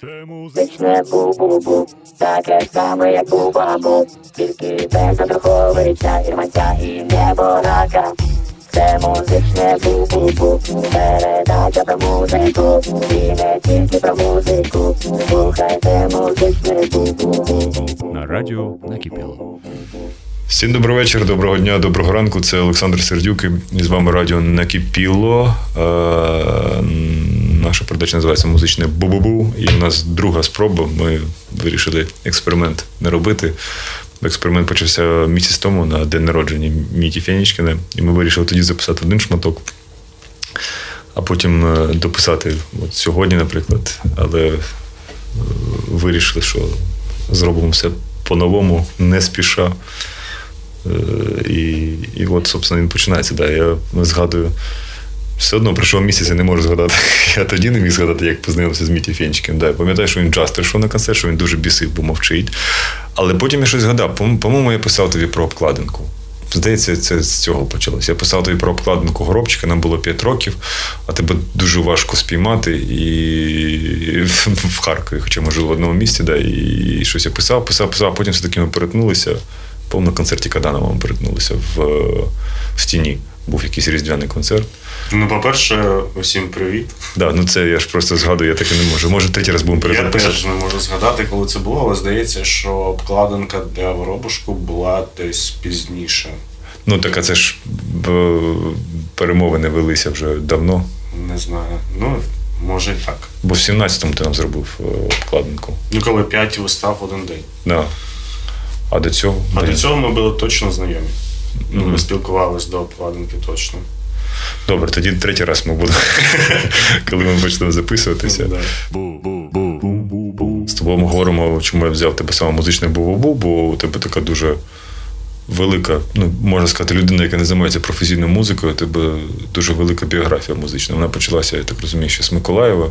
Це музичне бу-бу-бу, таке саме, як бу-бабу, тільки без Андруховича, Ірманця і неборака. Це музичне бу-бу-бу, передача про музику, і не тільки про музику, слухайте музичне бу-бу-бу. на радіо накипіло. Всім добрий вечір, доброго дня, доброго ранку. Це Олександр Сердюк і з вами радіо Накипіло. Е, наша передача називається Музичне Бу-Бу-Бу. І в нас друга спроба. Ми вирішили експеримент не робити. Експеримент почався місяць тому на день народження Міті Фенічкіна, і ми вирішили тоді записати один шматок, а потім е, дописати от сьогодні, наприклад. Але е, вирішили, що зробимо все по-новому, не спіша. Е, І, і от, собственно, він починається. Да. Я згадую. Все одно пройшов місяць, я не можу згадати. Я тоді не міг згадати, як познайомився з Міті Фенчиком. Да, пам'ятаю, що він часто йшов на концерт, що він дуже бісив, бо мовчить. Але потім я щось згадав. По- По-моєму, я писав тобі про обкладинку. Здається, це з цього почалося. Я писав тобі про обкладинку горобчика, нам було 5 років, а тебе дуже важко спіймати і в Харкові, хоча жили в одному місці, да, і щось я писав, писав, писав, а потім все-таки ми перетнулися. По-моєму, на концерті Каданова ми перетнулися в, в стіні. Був якийсь різдвяний концерт. Ну, по-перше, усім привіт. Да, ну це я ж просто згадую, я таки не можу. Може, третій раз будемо Я теж не можу згадати, коли це було, але здається, що обкладинка для воробушку була десь пізніше. Ну так а це ж перемовини велися вже давно. Не знаю. Ну, може і так. Бо в 17-му ти нам зробив е, обкладинку. Ну, коли п'ять вистав в один день. Да. А до цього. А до цього ми були точно знайомі. Ну, ми спілкувалися до обкладинки точно. Добре, тоді третій раз ми будемо, коли ми почнемо записуватися. З тобою ми говоримо, чому я взяв тебе саме музичне бу-бу-бу, бо у тебе така дуже велика, ну можна сказати, людина, яка не займається професійною музикою, у тебе дуже велика біографія музична. Вона почалася, я так розумію, ще з Миколаєва,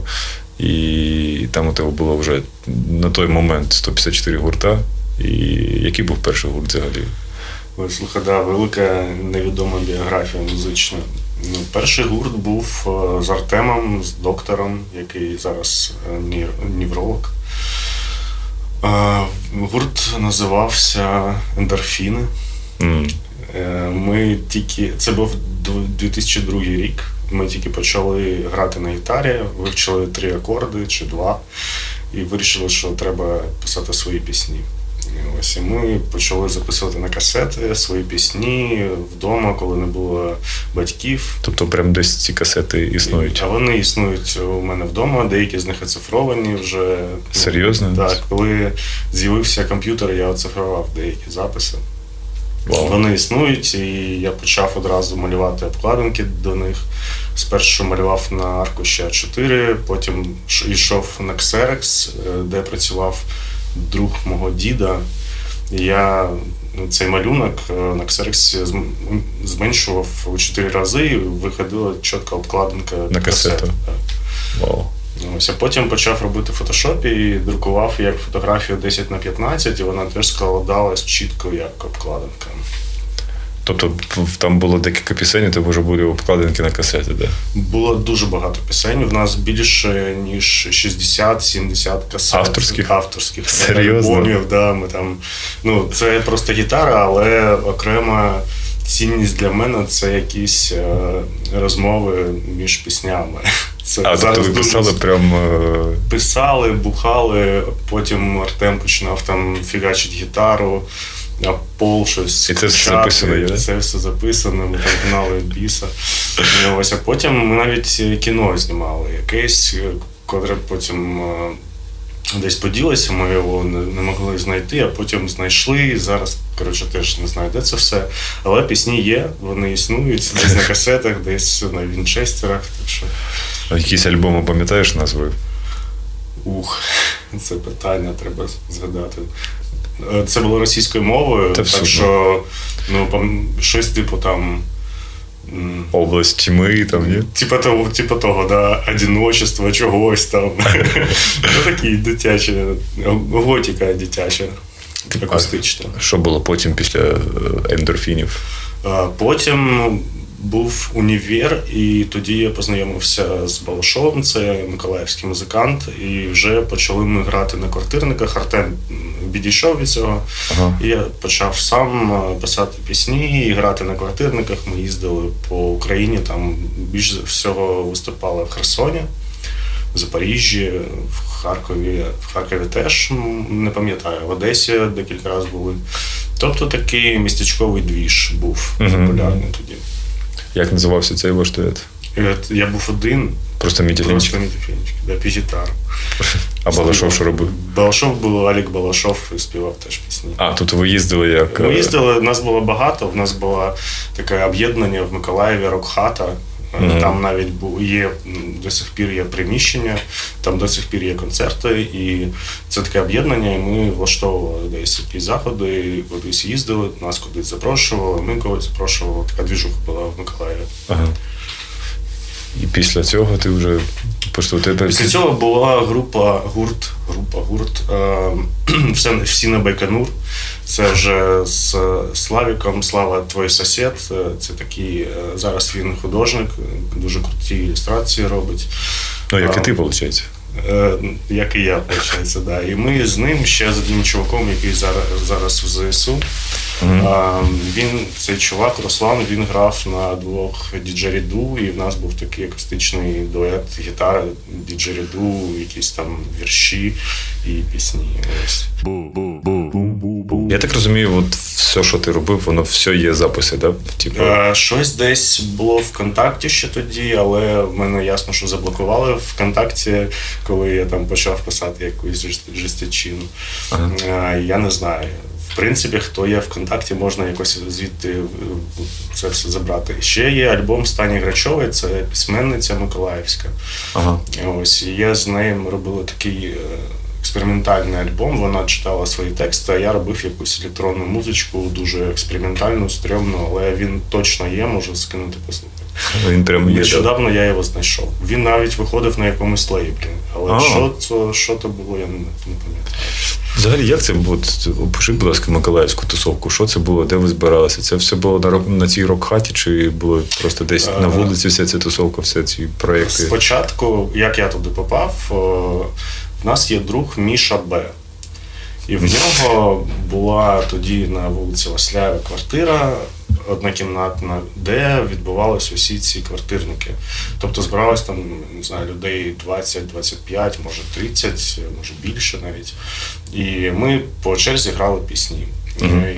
і там у тебе було вже на той момент 154 гурта. І який був перший гурт взагалі? Ой, Слухай, да, велика невідома біографія музична. Ну, перший гурт був е, з Артемом, з доктором, який зараз е, невролог. Е, Гурт називався Ендорфіни. Ми тільки це був ду- 2002 рік. Ми тільки почали грати на гітарі, вивчили три акорди чи два, і вирішили, що треба писати свої пісні. Ось і ми почали записувати на касети свої пісні вдома, коли не було батьків. Тобто, прям десь ці касети існують. А вони існують у мене вдома, деякі з них оцифровані вже. Серйозно? Так, коли з'явився комп'ютер, я оцифрував деякі записи. Вау. Вони існують, і я почав одразу малювати обкладинки до них. Спершу малював на аркуші А4, потім йшов на Xerox, е, де працював друг мого діда. Я ну, цей малюнок е, на ксероксі зменшував у 4 рази, і виходила чітка обкладинка На касету. Вау. Ось, а потім почав робити в фотошопі і друкував як фотографію 10 на 15, і вона теж складалась чітко як обкладинка. Тобто там було декілька пісень, і вже були обкладинки на касети, да? Було дуже багато пісень. В нас більше ніж 60-70 касет Авторських? авторських Серйозно? альбомів. Да, ми там, ну, це просто гітара, але окрема цінність для мене це якісь е, розмови між піснями. Це А тобто ви дуже писали прям. е, писали, бухали, потім Артем починав там фігачити гітару, Пол щось. І це все записано є. Це все записано, ми там гнали біса. Ось, а потім ми навіть кіно знімали якесь, котре потім. е, Десь поділося, ми його не, не могли знайти, а потім знайшли. І зараз, коротше, теж не знаю, де це все. Але пісні є, вони існують десь на касетах, десь на вінчестерах. Так що Якісь альбоми, пам'ятаєш назви? Ух, це питання треба згадати. Е, Це було російською мовою, Та так що ну, щось типу там. Область тьми, там, ні? Типа того, типа того, да, одиночество, чогось там. ну такі дитячі, готіка дитяча, акустична. Що було потім після е, ендорфінів? Потім був універ, і тоді я познайомився з Балашовим, це миколаївський музикант, і вже почали ми грати на квартирниках. Артем відійшов від цього. Ага. І я почав сам е, писати пісні і грати на квартирниках. Ми їздили по Україні, там більш всього виступали в Херсоні, в Запоріжжі, в Харкові. В Харкові теж не пам'ятаю, в Одесі декілька разів були. Тобто такий містечковий двіж був популярний тоді. Як називався цей ваш дует? Я був один, Просто Мітіфінчик? просто Мітіфінчик, да, під гітару. А Балашов що робив? Балашов був Алік Балашов і співав теж пісні. А, тут ви їздили як. Ми е, їздили, нас було багато. В нас було таке об'єднання в Миколаєві, рок-хата. Мгм. Там навіть є до сих пір є приміщення, там до сих пір є концерти, і це таке об'єднання. І ми влаштовували десь якісь заходи, кудись їздили, нас кудись запрошували, ми когось запрошували. Така двіжуха була в Миколаєві. Ага. І після цього ти вже тебе. Після цього була група гурт, група гурт е, всі на Байконур. Це вже з Славіком. Слава твій сосед. Е, Це такий е, зараз він художник, дуже круті ілюстрації робить. Ну, як і ти, виходить. Е, Як і я, виходить, да. І ми з ним ще з одним чуваком, який зараз, зараз в ЗСУ. А, Він цей чувак, Руслан, він грав на двох діджеріду, і в нас був такий акустичний дует, гітара, діджеріду, якісь там вірші і пісні. Ось. Я так розумію, от все, що ти робив, воно все є записи, да? Типу, Е, Щось десь було ВКонтакті ще тоді, але в мене ясно, що заблокували ВКонтакті, коли я там почав писати якусь жест- жестячину. Е, Я не знаю. В принципі, хто є ВКонтакті, можна якось звідти е, це все забрати. Ще є альбом Стані Грачової, це письменниця Миколаївська. ага. Ось і я з нею ми робили такий е, експериментальний альбом. Вона читала свої тексти, а я робив якусь електронну музичку, дуже експериментальну, стрьомну, але він точно є, можу скинути послухати. Він прям є. Нещодавно я його знайшов. Він навіть виходив на якомусь лейблі. Але А. що це що то було, я не, не пам'ятаю. Взагалі, як це от, опиши, будь ласка, Миколаївську тусовку? Що це було? Де ви збиралися? Це все було на, на цій рок-хаті, чи було просто десь на Е. вулиці вся ця тусовка, всі ці проєкти? Спочатку, як я туди попав, в нас є друг Міша Б. І в нього була тоді на вулиці Васляєва квартира однокімнатна, де відбувалися усі ці квартирники. Тобто збиралось там, не знаю, людей 20-25, може 30, може більше навіть. І ми по черзі грали пісні.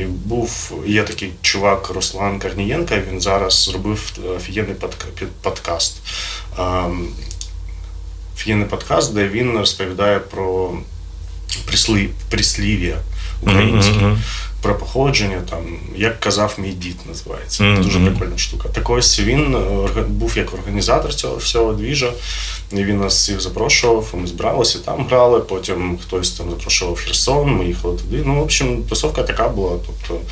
І був є такий чувак Руслан Корнієнко, він зараз зробив офігенний подка- подкаст. Офігенний подкаст, де він розповідає про прислів, прислів'я українські, мгм. про походження, там, як казав мій дід, називається. Мгм, Дуже прикольна штука. Так ось він був як організатор цього всього двіжа. І він нас всіх запрошував, ми збиралися, там грали, потім хтось там запрошував Херсон, ми їхали туди. Ну, в общем, тусовка така була. Тобто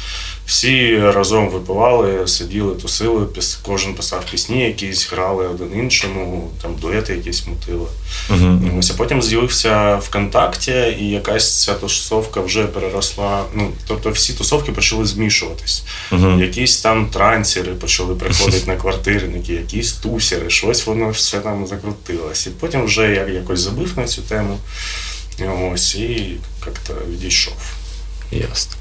всі разом випивали, сиділи, тусили, кожен писав пісні, якісь грали один іншому, там дуети якісь мутили. Мгм. Ось, а потім з'явився ВКонтакті, і якась ця тусовка вже переросла. Ну, тобто всі тусовки почали змішуватись. Мгм. Якісь там трансери почали приходити на квартирники, якісь тусери, щось воно все там закрутилось. І потім вже я якось забив на цю тему. Ось, і як-то відійшов. Ясно.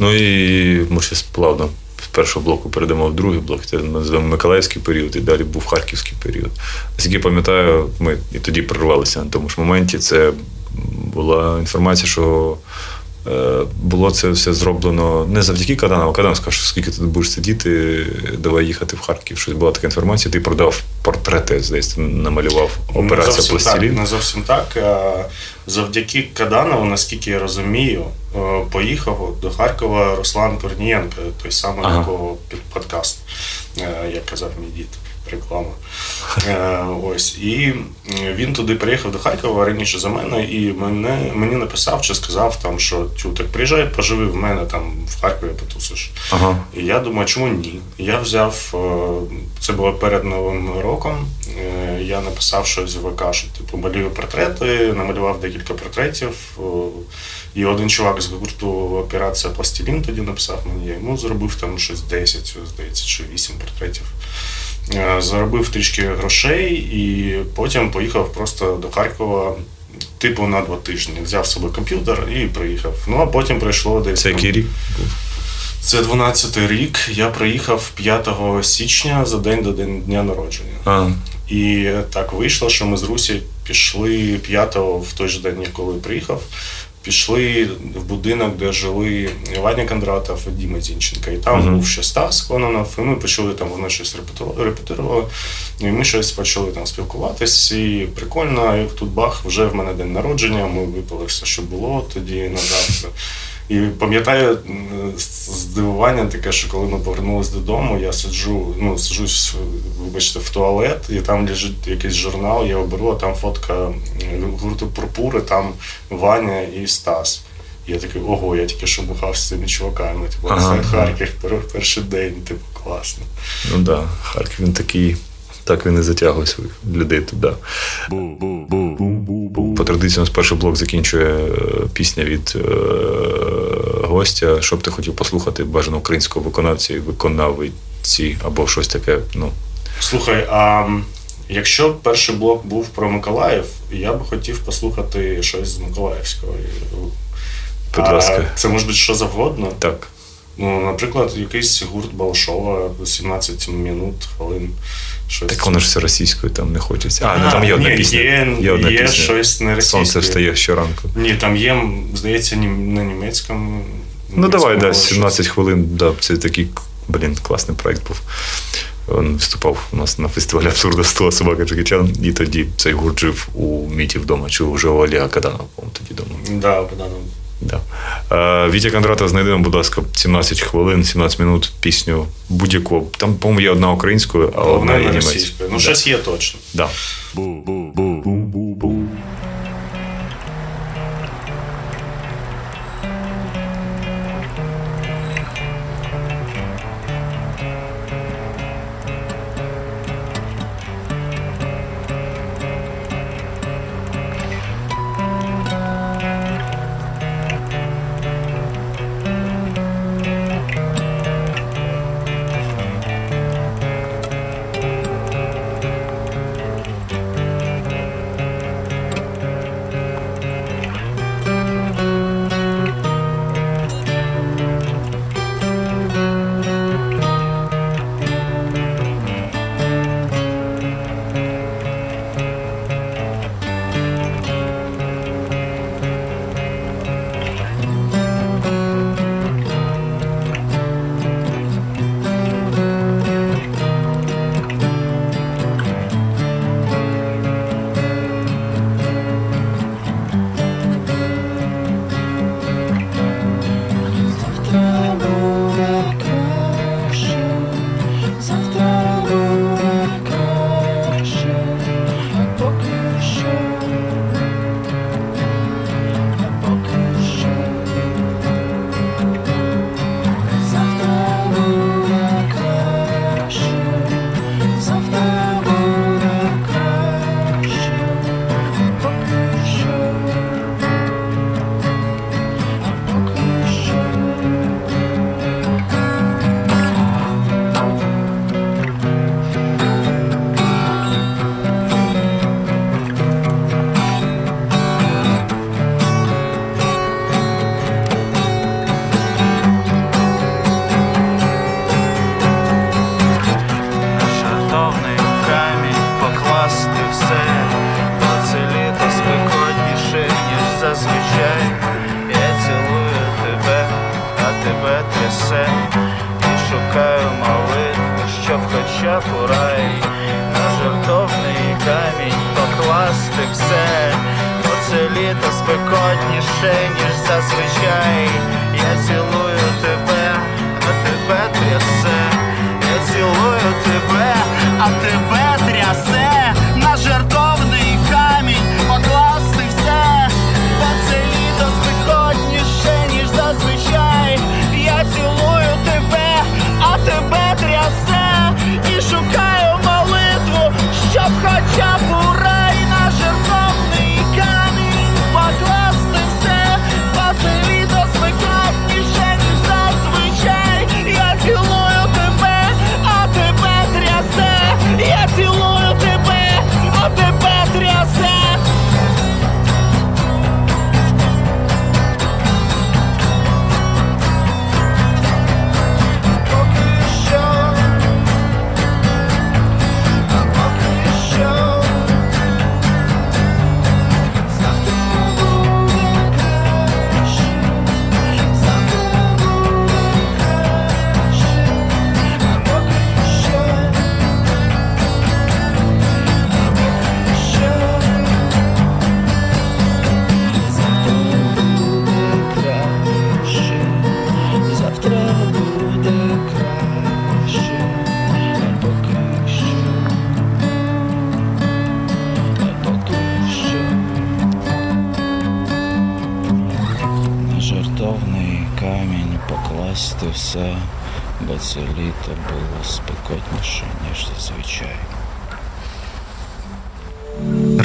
Ну і ми ще плавно з першого блоку перейдемо в другий блок. Це називаємо Миколаївський період, і далі був Харківський період. Наскільки пам'ятаю, ми і тоді прорвалися на тому ж моменті. Це була інформація, що було це все зроблено не завдяки Кадану, а Кадан сказав, що скільки ти будеш сидіти, давай їхати в Харків. Щось була така інформація. Ти продав портрети, здається, намалював так, Пластилін. не зовсім так. А Завдяки Каданову, наскільки я розумію, е, поїхав до Харкова Руслан Корнієнко, той самий, Ага. якого під подкаст, е, як казав мій дід. Реклама. Е, ось. І він туди приїхав до Харкова раніше за мене, і мене, мені написав чи сказав, там, що тю, так приїжджай, поживи в мене там в Харкові потусиш. Ага. І я думаю, чому ні? Я взяв, е, це було перед Новим роком. е, Я написав щось в ВК, що типу малюю портрети, намалював декілька портретів. е, І один чувак з гурту Операція Пластилін тоді написав мені, я йому зробив там щось 10, здається, чи 8 портретів. Е, Заробив трішки грошей і потім поїхав просто до Харкова. Типу на два тижні взяв з собою комп'ютер і приїхав. Ну а потім пройшло десь. Це який рік був? це 12-й рік. Я приїхав 5 січня за день до дня народження. А, І так вийшло, що ми з Русі пішли 5-го в той же день, коли приїхав. Пішли в будинок, де жили Ваня Кондратов і Діма Зінченка. І там Мгм. був ще Стас Кононов, і ми почали там, вони щось репетирували. І ми щось почали там спілкуватись. І прикольно, як тут бах, вже в мене день народження, ми випили все, що було тоді на завтра. І пам'ятаю здивування таке, що коли ми повернулись додому, я сиджу, ну, сиджусь, вибачте, в туалет, і там лежить якийсь журнал, я оберу, а там фотка гурту Пурпури, там Ваня і Стас. Я такий, ого, я тільки що бухав з цими чуваками. Типу, Ага. це Харків, перший день, типу, класно. ну так, да. Харків він такий. Так він і затягує своїх людей туди. По традиції у нас перший блок закінчує е, пісня від е, гостя. Що б ти хотів послухати бажано українського виконавця виконавці, виконавиці або щось таке. Ну, Слухай, а якщо перший блок був про Миколаїв, я б хотів послухати щось з Миколаївського. Будь ласка. Це може бути що завгодно. так. Ну, наприклад, якийсь гурт Балашова, 17 минут, хвилин. Щось. Так воно ж все російською там не хочеться. А, ну там є одна ні, пісня. Є, одна є пісня. щось не російське. Сонце встає щоранку. Ні, там є, здається, на німецькому. Ну давай, да, німецькому 17 хвилин. Да, це такий, блін, класний проект був. Він виступав у нас на фестивалі абсурда 100 собака Джекічан, і тоді цей гурт жив у Міті вдома, чи вже у Олега Каданова, по-моєму, тоді вдома. щось. Да, Богданов. Да. Е, Вітя Кондрата, знайди нам, будь ласка, 17 хвилин, 17 минут пісню будь-яку. Там, по-моєму, є одна українською, а одна і є німецькою. російською. Ну, да. щось є точно. Да. Завтра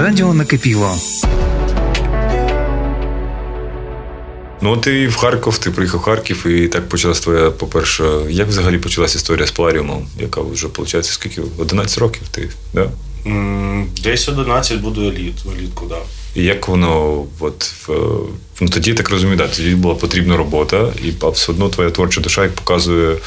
Радіо накипіло. Ну, ти в Харків, ти приїхав в Харків, і так почалась твоя, по-перше, як взагалі почалась історія з Пларіумом, яка вже, виходить, скільки? 11 років ти, да? Десь 11 буде літ, влітку, так. Да. І як воно, от, в, ну, тоді я так розумію, да, тоді була потрібна робота, і а все одно твоя творча душа як показує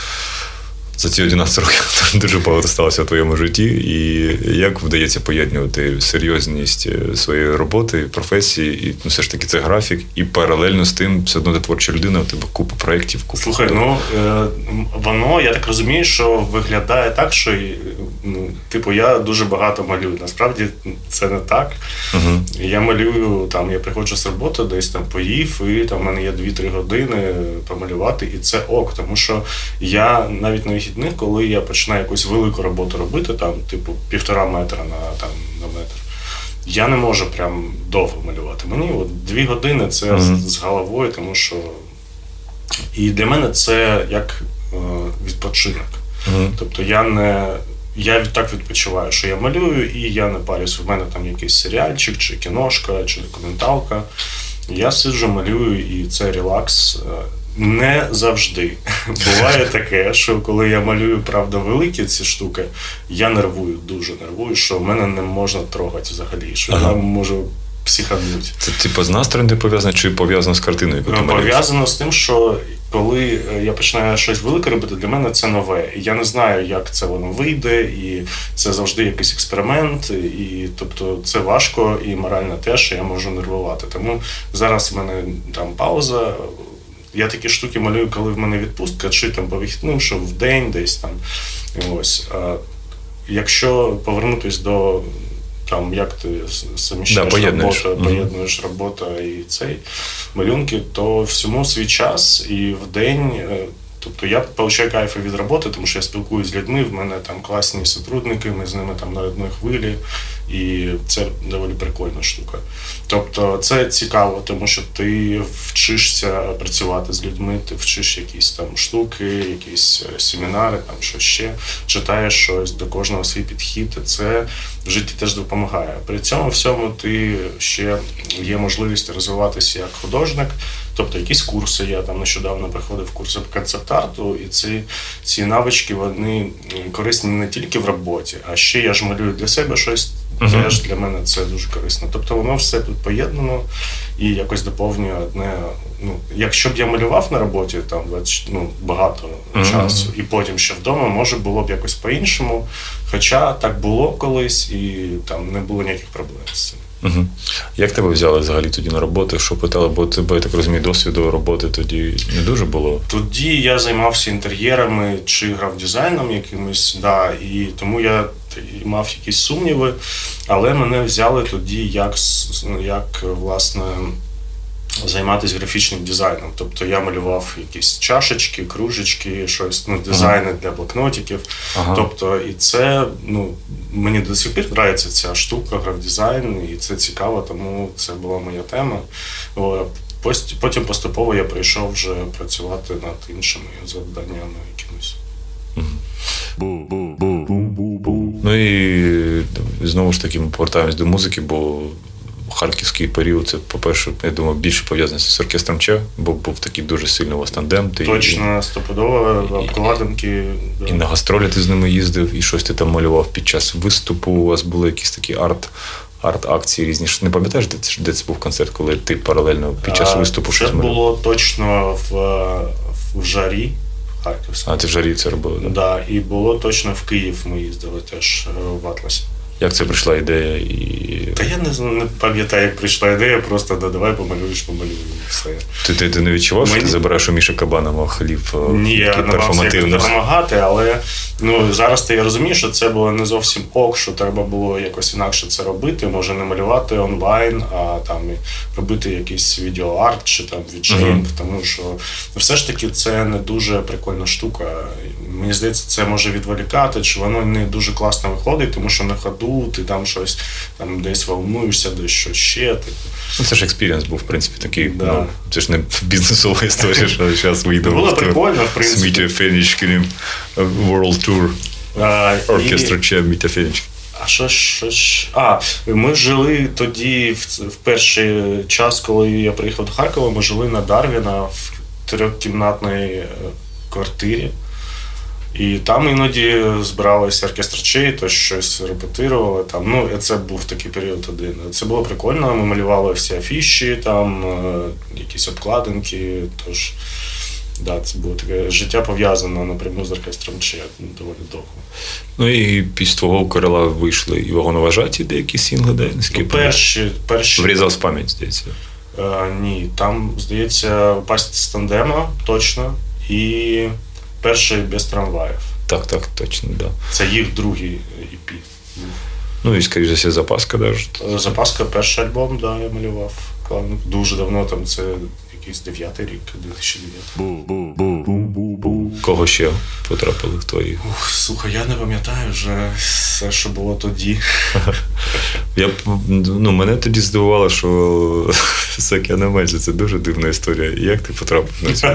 за ці 11 років дуже багато сталося в твоєму житті. І як вдається поєднувати серйозність е, своєї роботи, професії, і ну, все ж таки це графік, і паралельно з тим, все одно ти творча людина, у тебе купа проєктів, купа. Слухай, ну е, воно, я так розумію, що виглядає так, що е, ну, типу, я дуже багато малюю. Насправді це не так. Угу. Я малюю там, я приходжу з роботи, десь там поїв, і там в мене є 2-3 години помалювати, і це ок. Тому що я навіть на вихідних, коли я починаю якусь велику роботу робити, там, типу, півтора метра на там на метр. Я не можу прям довго малювати. Мені от дві години це Мгм. з, з головою, тому що і для мене це як е, відпочинок. Угу. Тобто я не. Я так відпочиваю, що я малюю, і я не парюсь. У мене там якийсь серіальчик, чи кіношка, чи документалка. Я сиджу, малюю, і це релакс. Не завжди. Буває таке, що коли я малюю, правда, великі ці штуки, я нервую, дуже нервую, що в мене не можна трогати взагалі, що Ага. я можу психанути. Це типу з настроєм ти пов'язано, чи пов'язано з картиною, яку ти Е, малюєш? Пов'язано з тим, що коли е, я починаю щось велике робити, для мене це нове. І я не знаю, як це воно вийде, і це завжди якийсь експеримент. І тобто це важко і морально теж, що я можу нервувати. Тому зараз в мене там пауза. Я такі штуки малюю, коли в мене відпустка, чи там по вихідним, що в день десь там. Ось. А якщо повернутись до там, як ти суміщаєш Да, роботу, поєднуєш робота і цей малюнки, то всьому свій час і в день. е, Тобто я получаю кайфи від роботи, тому що я спілкуюся з людьми, в мене там класні сотрудники, ми з ними там на одній хвилі, і це доволі прикольна штука. Тобто це цікаво, тому що ти вчишся працювати з людьми, ти вчиш якісь там штуки, якісь е, семінари, там що ще, читаєш щось, до кожного свій підхід, і це в житті теж допомагає. При цьому всьому ти ще є можливість розвиватися як художник. Тобто якісь курси, я там нещодавно проходив курси по концепт-арту, і ці, ці навички вони корисні не тільки в роботі, а ще я ж малюю для себе щось. Мгм. Теж для мене це дуже корисно. Тобто воно все тут поєднано і якось доповнює одне. Ну, якщо б я малював на роботі там ну, багато Мгм. часу, і потім ще вдома, може було б якось по-іншому. Хоча так було колись, і там не було ніяких проблем з цим. Угу. Як тебе взяли взагалі тоді на роботу? Що питали? Бо тебе, я так розумію, досвіду роботи тоді не дуже було. Тоді я займався інтер'єрами чи грав дизайном якимось, да, і тому я т- мав якісь сумніви, але мене взяли тоді як, як власне займатися графічним дизайном. Тобто я малював якісь чашечки, кружечки, щось, ну, дизайни для блокнотиків. Ага. Тобто, і це ну, мені до сих пір подобається ця штука, графдизайн, і це цікаво, тому це була моя тема. Потім поступово я прийшов вже працювати над іншими завданнями якимось. Ну і знову ж таки ми повертаємось до музики, бо харківський період це, по-перше, я думаю, більше пов'язаний з оркестром Че, бо був такий дуже сильний у вас тандем. Ти Точно стопудово обкладинки. І на гастролі ти з ними їздив, і щось ти там малював під час виступу. У вас були якісь такі арт. Арт-акції різні. Не пам'ятаєш, де це, де це був концерт, коли ти паралельно під час виступу Це щось було точно в, в жарі Харківському. А ти вже рік це робив? Да? Да, і було точно в Київ ми їздили теж е, в Атласі. Як це прийшла ідея? І... Та я не, не пам'ятаю, як прийшла ідея, просто да, давай помалюєш, помалюю. і Все. Ти, ти, ти не відчував, що ти забираєш у Міші Кабанова хліб е, Ні, я намагався допомагати, але ну, зараз то я розумію, що це було не зовсім ок, що треба було якось інакше це робити. Може не малювати онлайн, а там робити якийсь відеоарт чи там віджейнг, Мгм. тому що все ж таки це не дуже прикольна штука. Мені здається, це може відволікати, чи воно не дуже класно виходить, тому що на ходу ти там щось там десь волнуєшся, десь щось ще. Типу. Ну, це ж experience був, в принципі, такий. Да. Ну, це ж не бізнесова історія, що зараз вийдемо. Було прикольно, в принципі. Е, World Tour. Оркестр Че Мітя Фєнєчкін. А що ж. А, ми жили тоді, в, в перший час, коли я приїхав до Харкова, ми жили на Дарвіна в трьохкімнатній е, квартирі. І там іноді збиралися оркестр чей, то щось репетирували. Там. Ну, це був такий період один. Це було прикольно. Ми малювали всі афіші, там, е, якісь обкладинки. Тож, да, це було таке життя пов'язане напряму з оркестром Че доволі довго. Ну і після твого корила вийшли і вагоноважаті деякі сингли, де наскільки Ну, перші, перші врізав з пам'ять, здається. Е, ні, там, здається, пасть з тандема точно. І перший без трамваїв. Так, так, точно, да. Це їх другий EP. Ну і скоріше за все, запаска даже. Запаска, перший альбом, да, я малював. Дуже давно, там це якийсь дев'ятий рік, 2009. Кого ще потрапили в твої? Ух, слухай, я не пам'ятаю вже все, що було тоді. Я ну, мене тоді здивувало, що Сакяна Меджі це дуже дивна історія. Як ти потрапив на цю?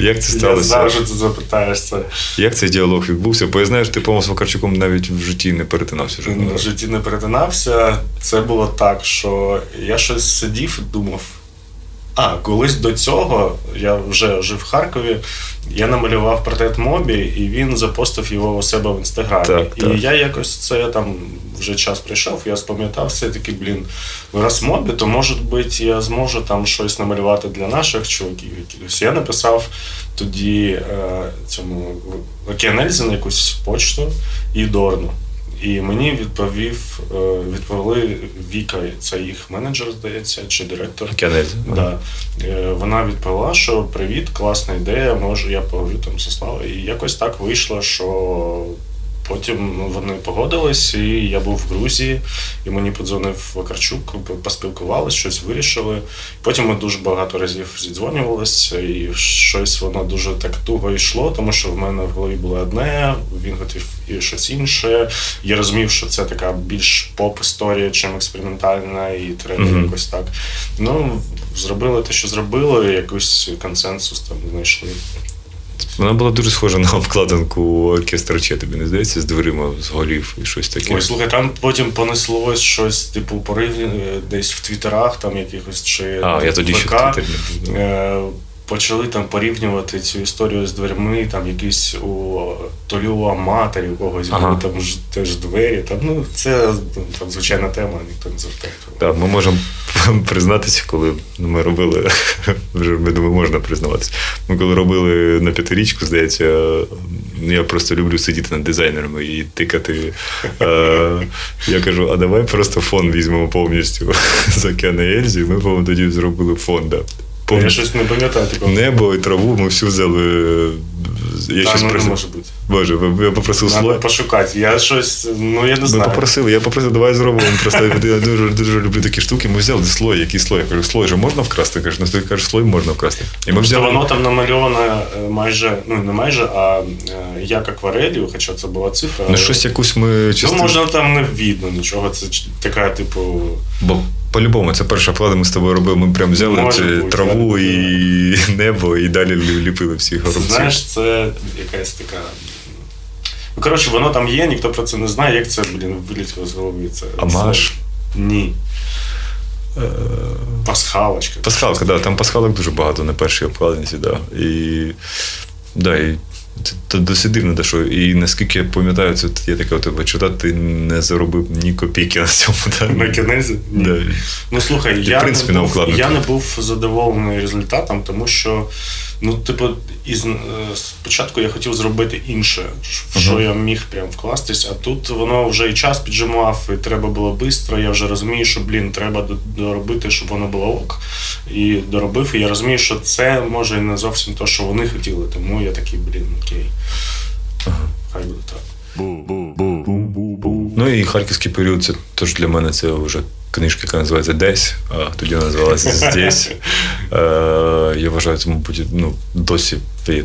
Як це сталося? знав, що ти запитаєш це. Як цей діалог відбувся? Бо я знаю, що ти, по-моєму, з Вакарчуком навіть в житті не перетинався вже. в житті не перетинався. Це було так, що я щось сидів і думав. А, колись до цього я вже жив в Харкові. Я намалював портрет Мобі, і він запостив його у себе в інстаграмі. Так, і так. я якось це там вже час прийшов, я спам'ятав все таки, блін, раз Мобі, то може бути я зможу там щось намалювати для наших чуваків. якихось. Я написав тоді е, цьому Океанельзі на якусь почту і Дорну. І мені відповів, е, відповіли Віка, це їх менеджер, здається, чи директор. Океанельзі. Да. Е, Вона відповіла, що привіт, класна ідея, можу я поговорю там зі Славою. І якось так вийшло, що потім ну, вони погодились, і я був в Грузії, і мені подзвонив Вакарчук, поспілкувалися, щось вирішили. Потім ми дуже багато разів зідзвонювалися, і щось воно дуже так туго йшло, тому що в мене в голові було одне, він хотів і щось інше. Я розумів, що це така більш поп-історія, чим експериментальна, і треба Мгм. якось так. Ну, зробили те, що зробили, якийсь консенсус там знайшли. Вона була дуже схожа на обкладинку оркестру чи тобі не здається, з дверима, з голів і щось таке. Ой, слухай, там потім понеслось щось, типу, порив десь в твіттерах, там якихось чи А, я тоді ще в ВК. Твіттері не був. Е, Почали там порівнювати цю історію з дверми, там якісь у Толю Аматарі, у когось Ага. були там ж теж двері. Там, ну, це там, звичайна тема, ніхто не звертає. Так, ми можемо признатися, коли ну, ми робили, вже я думаю, можна признаватися. Ми коли робили на п'ятирічку, здається, ну, я просто люблю сидіти над дизайнерами і тикати. Е, я кажу, а давай просто фон візьмемо повністю з Океана Ельзі. Ми, по-моєму, тоді зробили фон. Да. Я щось не пам'ятаю такого. Небо і траву ми всю взяли Я Та, щось ну, не просив. може бути. Боже, я попросив Треба слой. пошукати. Я щось, ну я не Ми попросили, я попросив, давай зробимо. Просто я дуже, дуже люблю такі штуки. Ми взяли слой, який слой. Я кажу, слой же можна вкрасти? Каже, ну ти кажеш, слой можна вкрасти. І ми взяли. воно там намальоване е, майже, ну не майже, а е, як акварелью, хоча це була цифра. Ну, щось якусь ми Ну, можна там не видно нічого. Це така, типу. Бо по-любому, це перша влада ми з тобою робили. Ми прям взяли Може цю бути, траву так. і небо, і далі ліпили всі горобці. Знаєш, це якась така. Ну, коротше, воно там є, ніхто про це не знає, як це, блін, вилітіло з голови. Це, А це- Ні. Пасхалочка. Пасхалка, да, там пасхалок дуже багато на першій обкладинці, да. І, да, і це, це досить дивно, да, що і наскільки я пам'ятаю, це є таке от вечора, ти не заробив ні копійки на цьому. Да. На кінезі? Ні. Да. Ну слухай, я, в принципі, не був, я не був задоволений результатом, тому що, ну, типу, із, е, спочатку я хотів зробити інше, в що я міг прям вкластись, а тут воно вже і час піджимав, і треба було швидко. Я вже розумію, що, блін, треба доробити, щоб воно було ок. І доробив, і я розумію, що це може не зовсім те, що вони хотіли, тому я такий, блін, окей. Хай буде так. Ну і харківський період, це теж для мене це вже книжка, яка називається Десь, а тоді називалася Здесь. Е, я вважаю, це, мабуть, ну, досі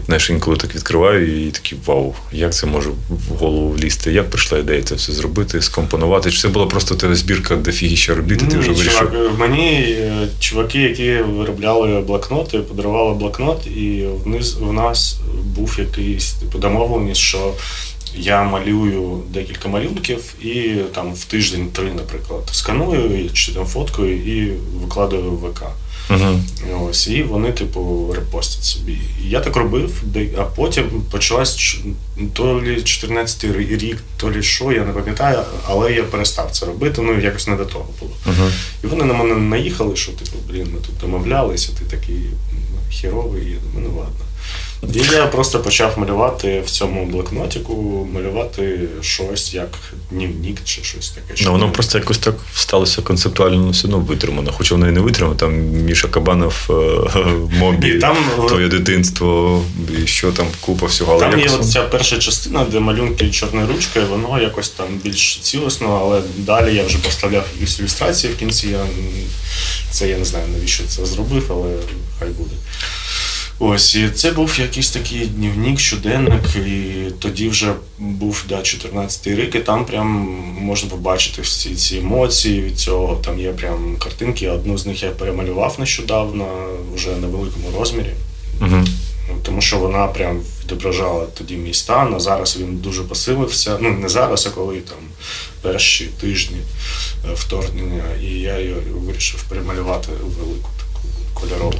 знаєш, інколи так відкриваю і такий вау, як це може в голову влізти? Як прийшла ідея це все зробити, скомпонувати? Чи це була просто тебе збірка дофігіща робіт, і ти вже вирішив? чувак, мені е, чуваки, які виробляли блокноти, подарували блокнот, і вниз в нас був якийсь типу домовленість, що я малюю декілька малюнків і там в тиждень три, наприклад, сканую чи там фоткою і викладаю в ВК. Угу. Ось, і вони, типу, репостять собі. І я так робив, а потім почалась то лі 14 рік, то лі що, я не пам'ятаю, але я перестав це робити, ну якось не до того було. Угу. І вони на мене наїхали, що типу, блін, ми тут домовлялися, ти такий ну, хіровий, я думаю, ну ладно. І я просто почав малювати в цьому блокнотику, малювати щось як дневник чи щось таке. Ну, воно просто якось так сталося концептуально ну, все одно витримано. Хоча воно і не витримано, там Міша Кабанов, е, Мобі, там, е, твоє дитинство, і що там, купа всього. Але Там є от ця перша частина, де малюнки чорною ручкою, воно якось там більш цілісно, але далі я вже поставляв якісь ілюстрації в кінці. Я, це я не знаю, навіщо це зробив, але хай буде. Ось, і це був якийсь такий дневник, щоденник, і тоді вже був да, 14-й рік, і там прям можна побачити всі ці емоції від цього. Там є прям картинки. Одну з них я перемалював нещодавно, вже на великому розмірі. Угу. Тому що вона прям відображала тоді мій стан, а зараз він дуже посилився. Ну, не зараз, а коли там перші тижні е, вторгнення, і я її вирішив перемалювати у велику таку кольорову.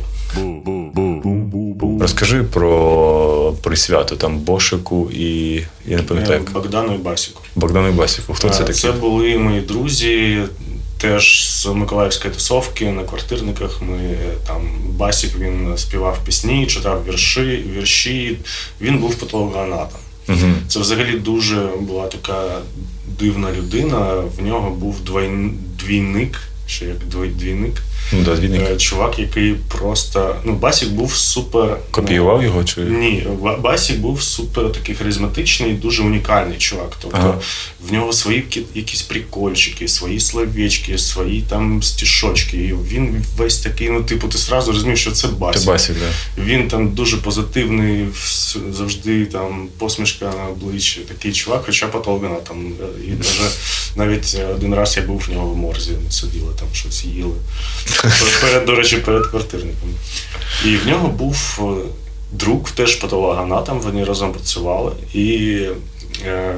Розкажи про, про свято, там Бошику і я не пам'ятаю, Е, як Богдану і Басіку. Богдану і Басіку. Хто це Е, такий? Це були мої друзі. Теж з Миколаївської тусовки на квартирниках. Ми е, там Басік він співав пісні, читав вірші, вірші. Він був патологоанатом. Угу. Це взагалі дуже була така дивна людина. В нього був двойн... двійник, ще як двійник. Ну, да. Е, Чувак, який просто. Ну, Басік був супер. Копіював його чи. Ні, Ба- Басік був супер такий харизматичний, дуже унікальний чувак. Тобто Ага. в нього свої якісь прикольчики, свої словечки, свої там стішочки. І він весь такий, ну, типу, ти сразу розумієш, що це Це Басік. Басік, да. Він там дуже позитивний, завжди там посмішка на обличчі. Такий чувак, хоча патологана там. е, І навіть е, один раз я був в нього в морзі, ми сиділи там щось їли. Перед, до речі, перед квартирником. І в нього був е, друг, теж патологоанатом, вони разом працювали. І е,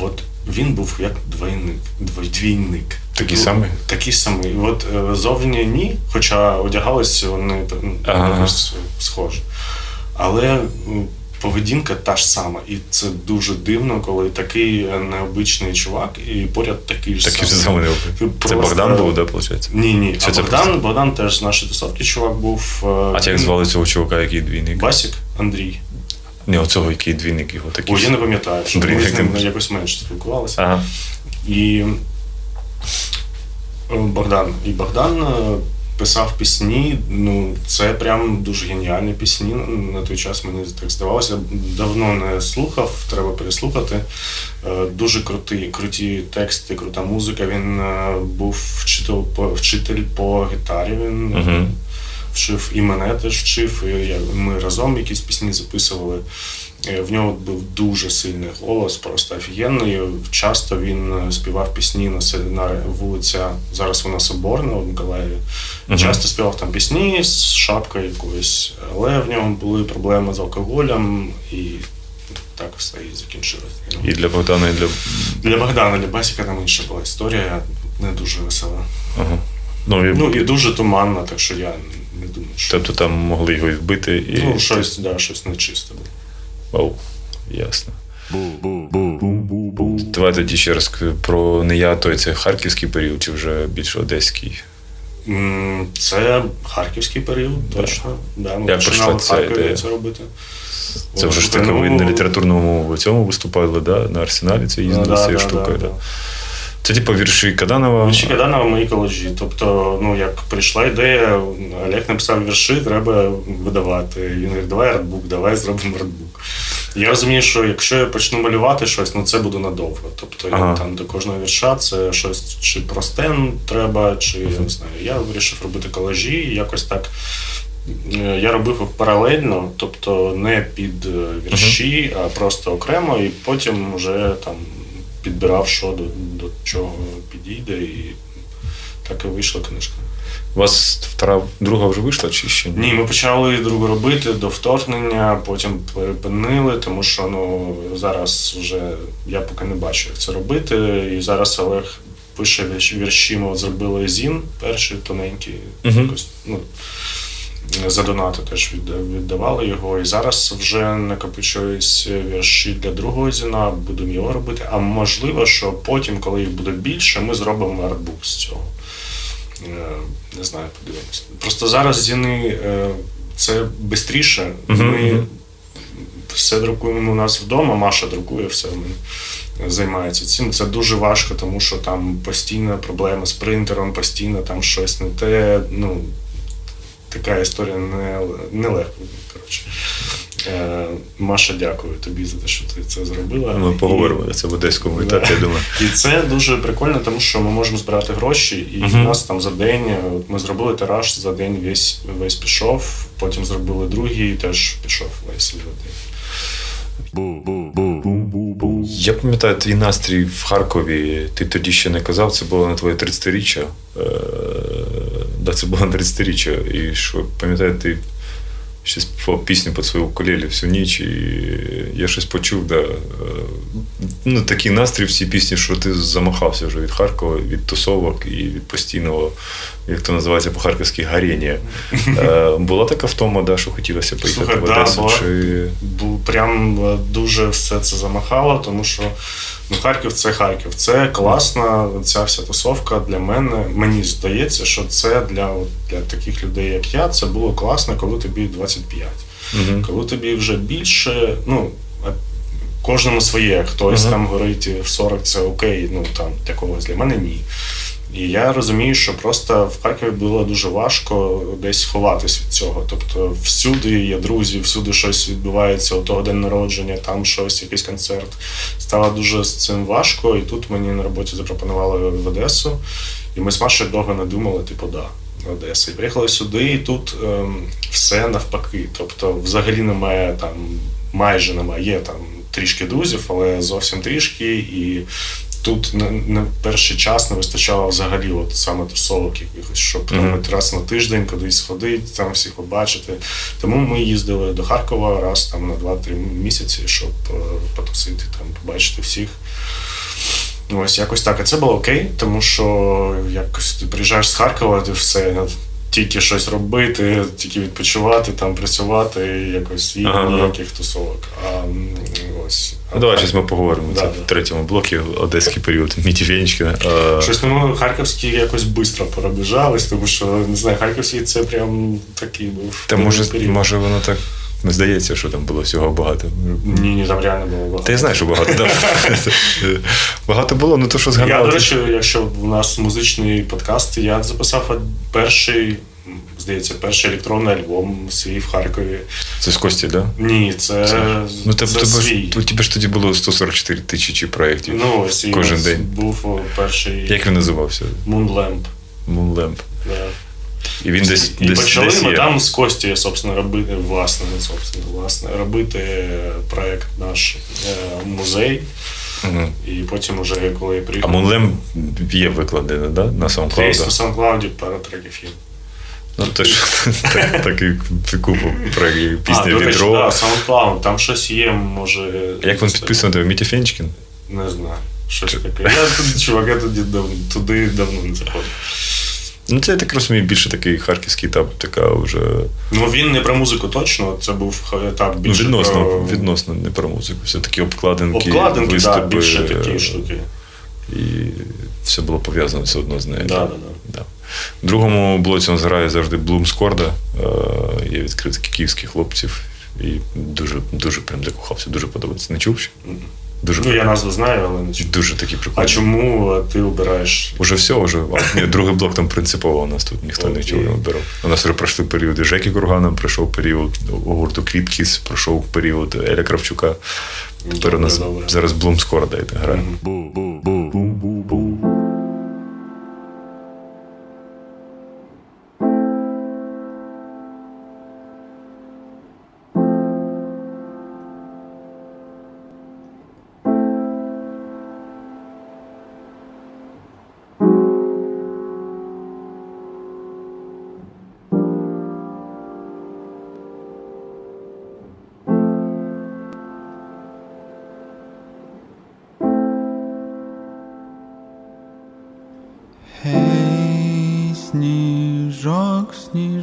от він був як двойник, двой- двійник. Такий Ну, самий? Такий самий. От е, зовні ні, хоча одягалися вони ну, Ага. схожі. Але поведінка та ж сама. І це дуже дивно, коли такий необичний чувак, і поряд такий ж Такий самий. Це просто- Богдан був, да, виходить? Ні, ні. Чи а це Богдан, просто- Богдан теж з нашої тусовки чувак був. е, А як звали цього чувака, який двійник? Басік Андрій. Ні, оцього, який двійник його такий. Ой, я не пам'ятаю, що ми з ним якось менше спілкувалися. Ага. І е, Богдан. І Богдан е, писав пісні, ну це прям дуже геніальні пісні. На той час мені так здавалося. Давно не слухав, треба переслухати. Е, Дуже крутий, круті тексти, крута музика. Він е, був вчитель по вчитель по гітарі. Він Мгм. вчив і мене теж вчив. І ми разом якісь пісні записували. Е, В нього був дуже сильний голос, просто офігенний. Часто він е, співав пісні на, вулиця, зараз вона Соборна в Миколаєві. Мгм. Часто співав там пісні з шапкою якоюсь, але в нього були проблеми з алкоголем і так все і закінчилось. І для Богдана, і для. Для Богдана Лібасіка там інша була історія, не дуже весела. Ага. Ну, і... Ну і дуже туманна, так що я не думаю, що Тобто там могли його і вбити і. ну, щось, да, щось нечисте було. Оу, ясно. Давай тоді ще раз про не я, той це харківський період, чи вже більше одеський. Це харківський період, точно. Да, ми Як починали в Харкові це робити. Це вже ж таки ви ну, на літературному цьому виступали, да? на арсеналі це їздила ця цією да, Це типу вірші Каданова. Вірші Каданова мої коледжі. Тобто, ну як прийшла ідея, Олег написав вірші, треба видавати. Він говорить, давай артбук, давай зробимо артбук. Я розумію, що якщо я почну малювати щось, ну це буде надовго. Тобто я там до кожного вірша це щось чи просте треба, чи я не знаю. Я вирішив робити колажі, і якось так. е, Я робив їх паралельно, тобто не під е, вірші, а просто окремо, і потім вже там підбирав, що до, до чого підійде, і так і вийшла книжка. У вас втора, друга вже вийшла чи ще ні? Ні, ми почали другу робити до вторгнення, потім перепинили, тому що ну зараз вже я поки не бачу, як це робити. І зараз Олег пише вірші. Ми от зробили зін, перший тоненький, Мгм. якось ну. За донати теж віддавали його. І зараз вже накопичують вірші для другого зіна, будемо його робити. А можливо, що потім, коли їх буде більше, ми зробимо артбук з цього. Е, Не знаю, подивимось. Просто зараз зіни е, це швидше. Ми все друкуємо у нас вдома, Маша друкує все. Займається цим. Це дуже важко, тому що там постійна проблема з принтером, постійно там щось не те. Ну, така історія не, нелегка. Коротше. Е, Маша, дякую тобі за те, що ти це зробила. Ми І- поговоримо це в одеському Да. етапі, я думаю. і це дуже прикольно, тому що ми можемо збирати гроші, і в нас там за день е, от ми зробили тираж, за день весь весь пішов. Потім зробили другий, і теж пішов весь за день. Я пам'ятаю твій настрій в Харкові. Ти тоді ще не казав, це було на твоє 30-річчя. Да, це було на 30-річчя. І що пам'ятаєте, ще співав пісню під свою колелі всю ніч, і я щось почув, да, е, ну, такий настрій в цій пісні, що ти замахався вже від Харкова, від тусовок і від постійного, як то називається по-харківськи, гаріння. Е, була така втома, да, що хотілося поїхати Слухай, в Одесу? була. чи... Прям е, дуже все це замахало, тому що ну, Харків це Харків. Це класна ця вся тусовка для мене. Мені здається, що це для, для таких людей, як я, це було класно, коли тобі 25. Мгм. Коли тобі вже більше, ну. Кожному своє, хтось Ага. там говорить в 40 це окей, ну там для когось для мене ні. І я розумію, що просто в Харкові було дуже важко десь ховатись від цього. Тобто всюди є друзі, всюди щось відбувається, у того день народження, там щось, якийсь концерт. Стало дуже з цим важко, і тут мені на роботі запропонували в Одесу. І ми з Машею довго не думали, типу, да, Одеса. І приїхали сюди, і тут ем, все навпаки. Тобто, взагалі немає там, майже немає, є там трішки друзів, але зовсім трішки. І тут на, на перший час не вистачало взагалі от саме тусовок якихось, щоб от раз на тиждень кудись сходити, там всіх побачити. Тому ми їздили до Харкова раз там на 2-3 місяці, щоб е, потусити, там, побачити всіх. Ну, Ось якось так. А це було окей, тому що якось ти приїжджаєш з Харкова, ти все тільки щось робити, тільки відпочивати, там працювати, якось і Ага. ніяких тусовок. А ось. Ну, давай щось ми поговоримо. Да, це да. в третьому блокі одеський період Міті Вєнічкіна. Е, Щось ну, харківські якось швидко пробіжались, тому що не знаю, харківський це прям такий був. Та може, період. може воно так не здається, що там було всього багато. Ні, ні, там реально було багато. Я знаю, що багато. да. багато було, ну то що Я, до речі, якщо в нас музичний подкаст, я записав перший здається, перший електронний альбом свій в Харкові. Це з Кості, да? Ні, це, Ну, це тебе, свій. у тебе ж тоді було 144 тисячі проєктів Ну, ось кожен день. був перший Як він називався? Moonlamp. Moonlamp. Да. І він десь, І десь, почали десь ми є. там з Костю, собственно, робити власне, не собственно, власне, робити проект наш е, музей. Мгм. І потім, уже коли я А приїхав, Moonlamp є викладений, да? на десь на SoundCloud? SoundCloud пару треків є. Ну, теж так- такий купу а, Пісня речі, да, SoundCloud, там щось є, може. Як він підписаний? Мітя Фенчкін? Не знаю. Щось таке. Я туди, чувак, я туди давно не заходив. Ну, це я так розумію, більше такий харківський етап, така вже Ну він не про музику точно, це був етап ну, відносно, про відносно не про музику. Все-таки обкладинки, обкладинки, виступи, да, більше такі штуки. І все було пов'язано все одно з нею. Да, да, да. В другому блоці нас грає завжди Блум Скорда. Е, Є відкритки київських хлопців. І дуже, дуже прям закохався, дуже подобається. Не чув ще? Дуже, Ну я назву знаю, але не чую. дуже такі А чому ти обираєш? Уже все, уже. А, ні, другий блок там принципово у нас тут ніхто не Окей. чув, не обирав. У нас вже пройшли періоди Жекі Кургана, пройшов період гурту Квіткіс, пройшов період Еля Кравчука. Тепер у нас зараз Блум Скорда йде грає. Гей,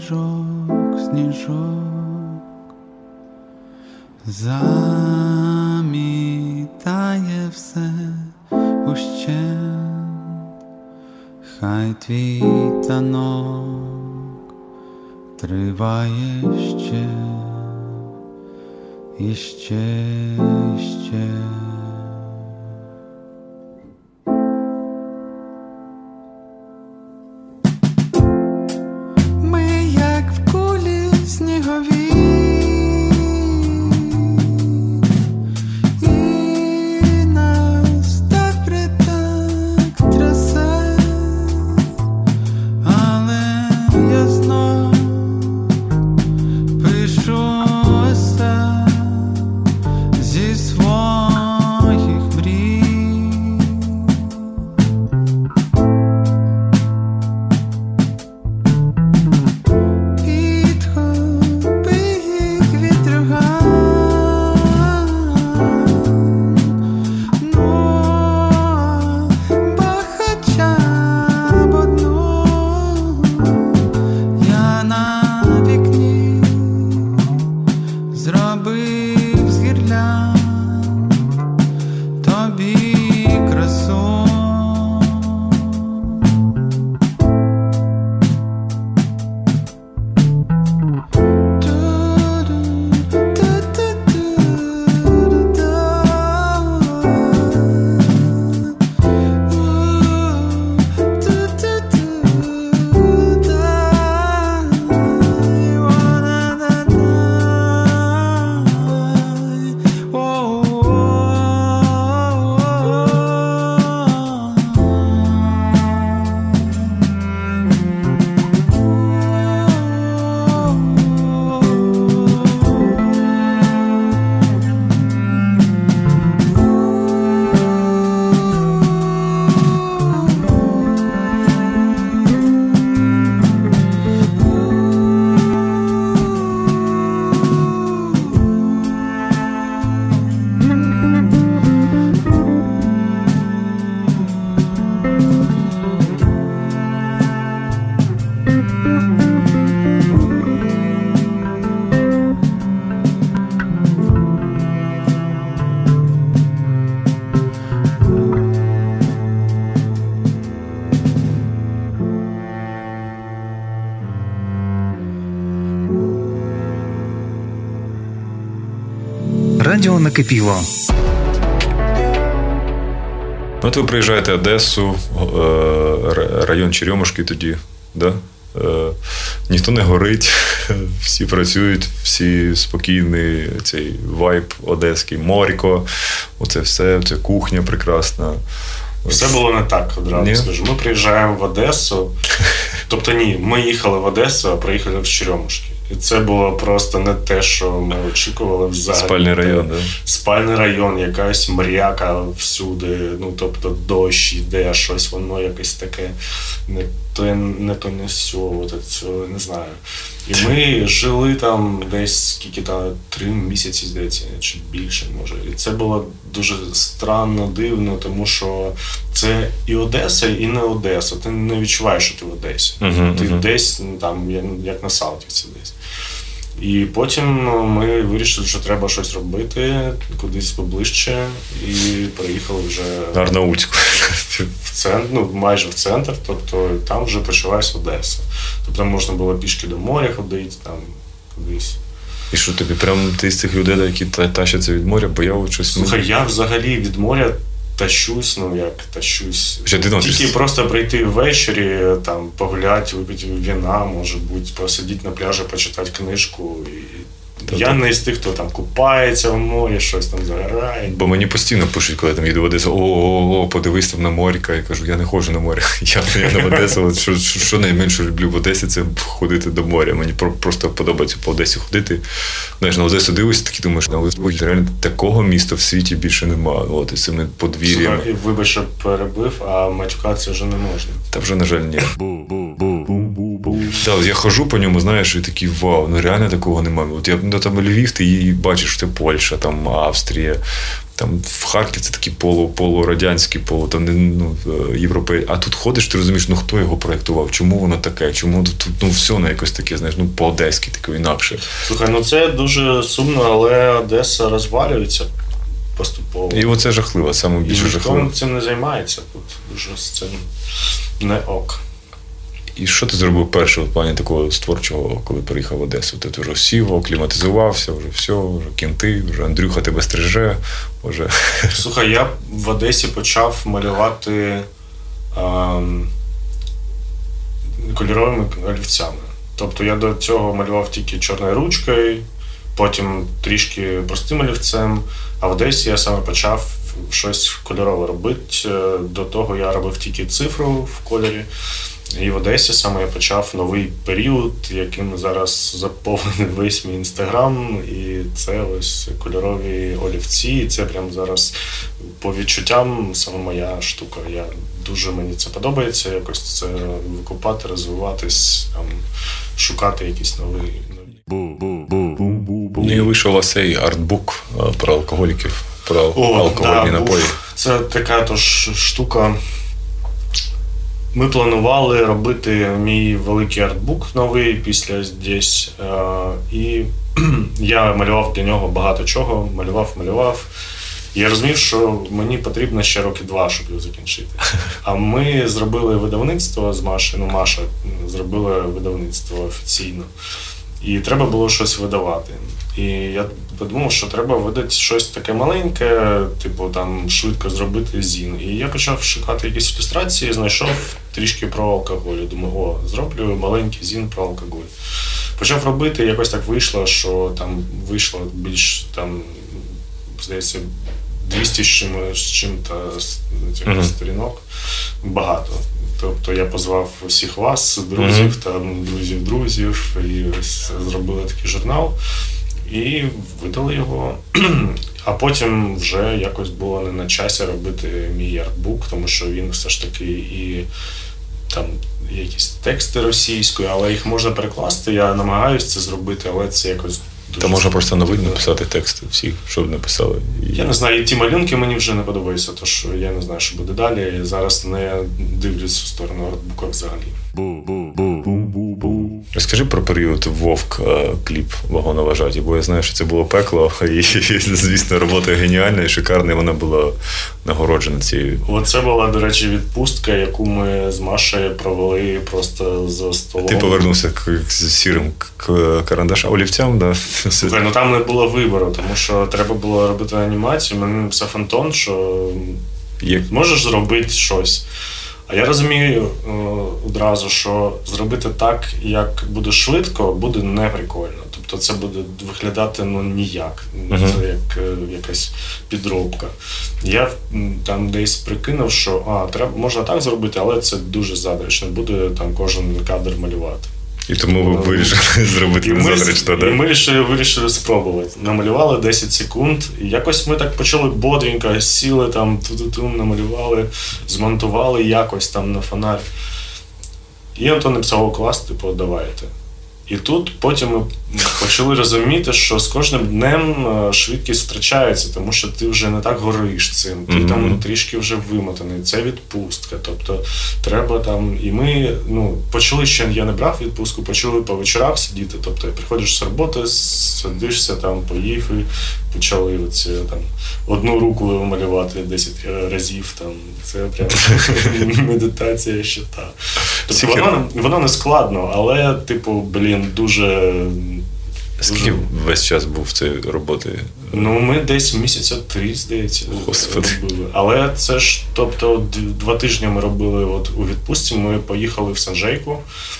сніжок, сніжок, замітає все ущент, хай твій танок триває ще, і ще, накипіло. Ну, от ви приїжджаєте в Одесу, е, район Черемушки тоді, да? Е, ніхто не горить, всі працюють, всі спокійні, цей вайб одеський, моріко, оце все, це кухня прекрасна. Все було не так одразу Ні? скажу. Ми приїжджаємо в Одесу. Тобто ні, ми їхали в Одесу, а приїхали в Черемушки. І це було просто не те, що ми очікували взагалі. Спальний район, да? Спальний район, якась мряка всюди. Ну тобто дощ йде, щось воно якесь таке не то не то не сьо, от цього не знаю. І ми жили там десь скільки там три місяці, здається, чи більше може. І це було дуже странно, дивно, тому що це і Одеса, і не Одеса. Ти не відчуваєш, що ти в Одесі. Мгм, ти мгм. десь ну, там, як на Салтівці десь. І потім ну, ми вирішили, що треба щось робити кудись поближче, і приїхали вже На Арнаутську. в центр, ну майже в центр, тобто там вже почалась Одеса. Тобто можна було пішки до моря ходити, там кудись. І що тобі прям ти з цих людей, які тащаться від моря, бо я щось. Слухай, я взагалі від моря тащусь, ну як тащусь. Ще ти носиш? Тільки просто прийти ввечері, там погуляти, випити віна, може бути, посидіти на пляжі, почитати книжку. І... Я не з тих, хто там купається в морі, щось там загорає. Бо мені постійно пишуть, коли я там їду в Одесу, о, о, о, подивись там на моріка. Я кажу, я не ходжу на море. Я, я не в Одесу. Що, що, що найменше люблю в Одесі, це ходити до моря. Мені про- просто подобається по Одесі ходити. Знаєш, на Одесу дивишся, такі думаєш, на Одесу реально такого міста в світі більше немає. От, і цими подвір'ями. Вибач, що перебив, а матюкатися вже не можна. Та вже, на жаль, ні. Так, от я хожу по ньому, знаєш, і такий вау, ну реально такого немає. От я ну, там Львів, ти її бачиш, це Польща, там Австрія. Там в Харкові це такі полу, полурадянські, полу там не ну, європей. А тут ходиш, ти розумієш, ну хто його проєктував, чому воно таке, чому тут ну все на якось таке, знаєш, ну по-одеськи, таке інакше. Слухай, ну це дуже сумно, але Одеса розвалюється поступово. І оце жахливо, саме більше ніхто жахливо. цим не займається тут. Дуже з цим не ок. І що ти зробив перше в плані такого з творчого, коли приїхав в Одесу? Ти вже сів, акліматизувався, вже все, вже кінти, вже Андрюха тебе стриже, вже Слухай, я в Одесі почав малювати ем, кольоровими олівцями. Тобто я до цього малював тільки чорною ручкою, потім трішки простим олівцем, а в Одесі я саме почав щось кольорове робити. Е, До того я робив тільки цифру в кольорі. І в Одесі саме я почав новий період, яким зараз заповнений весь мій інстаграм. І це ось кольорові олівці. І це прям зараз по відчуттям саме моя штука. Я дуже мені це подобається. Якось це викупати, розвиватись, там, шукати якісь нові. нові. Ну і вийшов у вас цей артбук е, про алкоголіків, про О, алкогольні да, напої. був. Це така тож штука. Ми планували робити мій великий артбук новий після здесь. Е, і я малював для нього багато чого, малював, малював. Я розумів, що мені потрібно ще роки два, щоб його закінчити. А ми зробили видавництво з Машею. Ну, Маша зробила видавництво офіційно. І треба було щось видавати. І я подумав, що треба видати щось таке маленьке, типу там швидко зробити зін. І я почав шукати якісь ілюстрації, знайшов трішки про алкоголь. Думаю, о, зроблю маленький зін про алкоголь. Почав робити, якось так вийшло, що там вийшло більш там, здається, 200 з чим, з чим-то з цих Мгм. сторінок. Багато. Тобто я позвав усіх вас, друзів, там друзів друзів, і ось зробили такий журнал і видали його. А потім вже якось було не на часі робити мій артбук, тому що він все ж таки і там якісь тексти російською, але їх можна перекласти. Я намагаюся це зробити, але це якось дуже Та можна просто на написати тексти всі, що б написали. Я не знаю, і ті малюнки мені вже не подобаються, тож я не знаю, що буде далі. Я зараз не дивлюсь в сторону артбука взагалі. Розкажи про період Вовк е, кліп вагоноважаті, бо я знаю, що це було пекло, і, звісно, робота геніальна і шикарна, і вона була нагороджена цією. Оце була, до речі, відпустка, яку ми з Машею провели просто за столом. Ти повернувся к, з сірим карандашам, олівцям, да? Слухай, ну там не було вибору, тому що треба було робити анімацію. Мені написав Антон, що Є можеш зробити щось. А я розумію е, одразу, що зробити так, як буде швидко, буде неприкольно. Тобто це буде виглядати ну ніяк. Це як е, якась підробка. Я там десь прикинув, що а, треба, можна так зробити, але це дуже задрічно. Буде там кожен кадр малювати. І тому ви вирішили зробити І ми, і ми вирішили, вирішили спробувати. Намалювали 10 секунд. І якось ми так почали бодренько, сіли там, ту-ту-ту, намалювали, змонтували якось там на фонарь. І Антон написав «О, клас, типу, давайте. І тут потім ми почали розуміти, що з кожним днем е, швидкість втрачається, тому що ти вже не так гориш цим, ти там трішки вже вимотаний. Це відпустка. Тобто треба там. І ми ну, почали ще я не брав відпустку, почали по вечорах сидіти. Тобто приходиш з роботи, сидишся там, поїв і почали оці, там одну руку малювати 10 разів. Там це прям медитація ще та. Тобто воно, воно не складно, але, типу, блін, дуже. Скільки дуже- весь час був цієї роботи? Ну, ми десь місяця три, здається, Господи. робили. Але це ж, тобто, два тижні ми робили от у відпустці. Ми поїхали в Санжейку.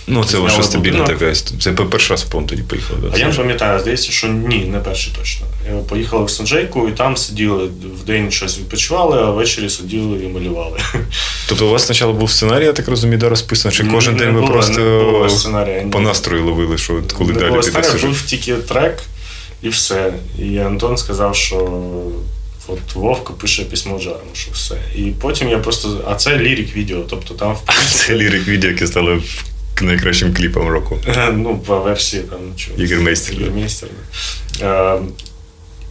Ну, це ваша стабільна така. Це перший раз по тоді поїхали. да? А я не пам'ятаю, здається, що ні, не перший точно. Е, Поїхали в Санджейку і там сиділи в день щось відпочивали, а ввечері сиділи і малювали. Тобто у вас спочатку був сценарій, я так розумію, да, розписаний, чи кожен Не день ви було- просто не було по настрою ловили, що коли Не далі піде сюжет? був тільки трек і все. І Антон сказав, що от Вовка пише письмо Джарму, що все. І потім я просто. А це лірик відео, тобто там в Це лірик відео, яке стало найкращим кліпом року. Ну, по версії там. Ігермейстер, да. Ігермейстер, да.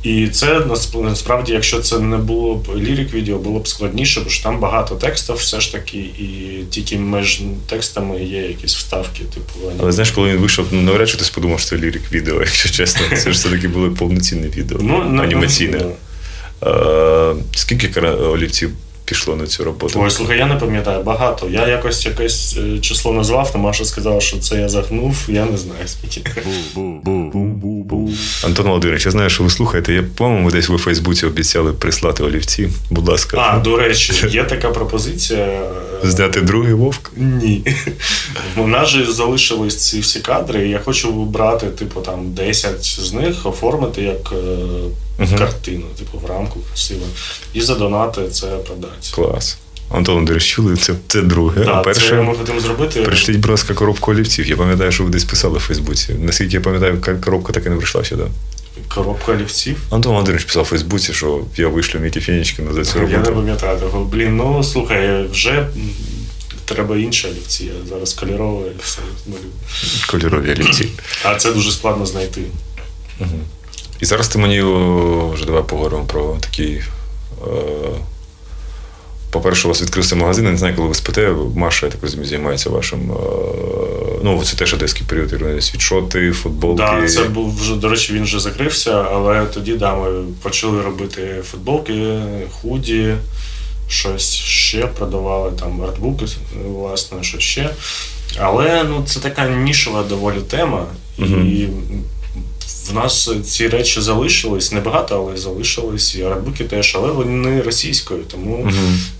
І це насп- насправді, якщо це не було б лірик відео, було б складніше, бо ж там багато текстів все ж таки, і тільки між текстами є якісь вставки, типу. Але знаєш, коли він вийшов, ну навряд чи ти подумав, що це лірик відео, якщо чесно. Це ж все-таки було повноцінне відео, Ну, анімаційне. Е, Скільки олівців пішло на цю роботу? Ой, слухай, я не пам'ятаю, багато. Я якось якесь е, число назвав, то Маша сказала, що це я загнув, я не знаю скільки. Антон Володимирович, я знаю, що ви слухаєте. Я, по-моєму, десь ви у Фейсбуці обіцяли прислати олівці. Будь ласка, А, до речі, є така пропозиція. е, зняти другий вовк. Ні. В нас же залишились ці всі кадри, і я хочу брати, типу, там 10 з них, оформити як е, картину, типу, в рамку красиво, і задонати це продати. Клас. Антон Володимирович, чули, це, це друге. а Так, перше. це ми хочемо зробити. Пришліть, будь ласка, коробку олівців. Я пам'ятаю, що ви десь писали в Фейсбуці. Наскільки я пам'ятаю, ка- коробка так і не прийшла сюди. Коробку олівців. Антон Володимирович писав у Фейсбуці, що я вишлю Міті Фінічкину за цю Я не пам'ятаю того. Блін, ну слухай, вже треба інші олівці. Я зараз кольорове і все малюю. Кольорові олівці. А це дуже складно знайти. І зараз ти мені вже давай поговоримо про такий. Е, по-перше, у вас відкрився магазин, я не знаю, коли ви спите. Маша, я так розумію, займається вашим. Е, ну, це теж одеський період, світшоти, футболки. Да, це був вже, до речі, він вже закрився, але тоді да, ми почали робити футболки, худі, щось ще продавали, там артбуки, власне, що ще. Але ну, це така нішова доволі тема. І в нас ці речі залишились, небагато, але залишились, і артбуки теж, але вони російською, тому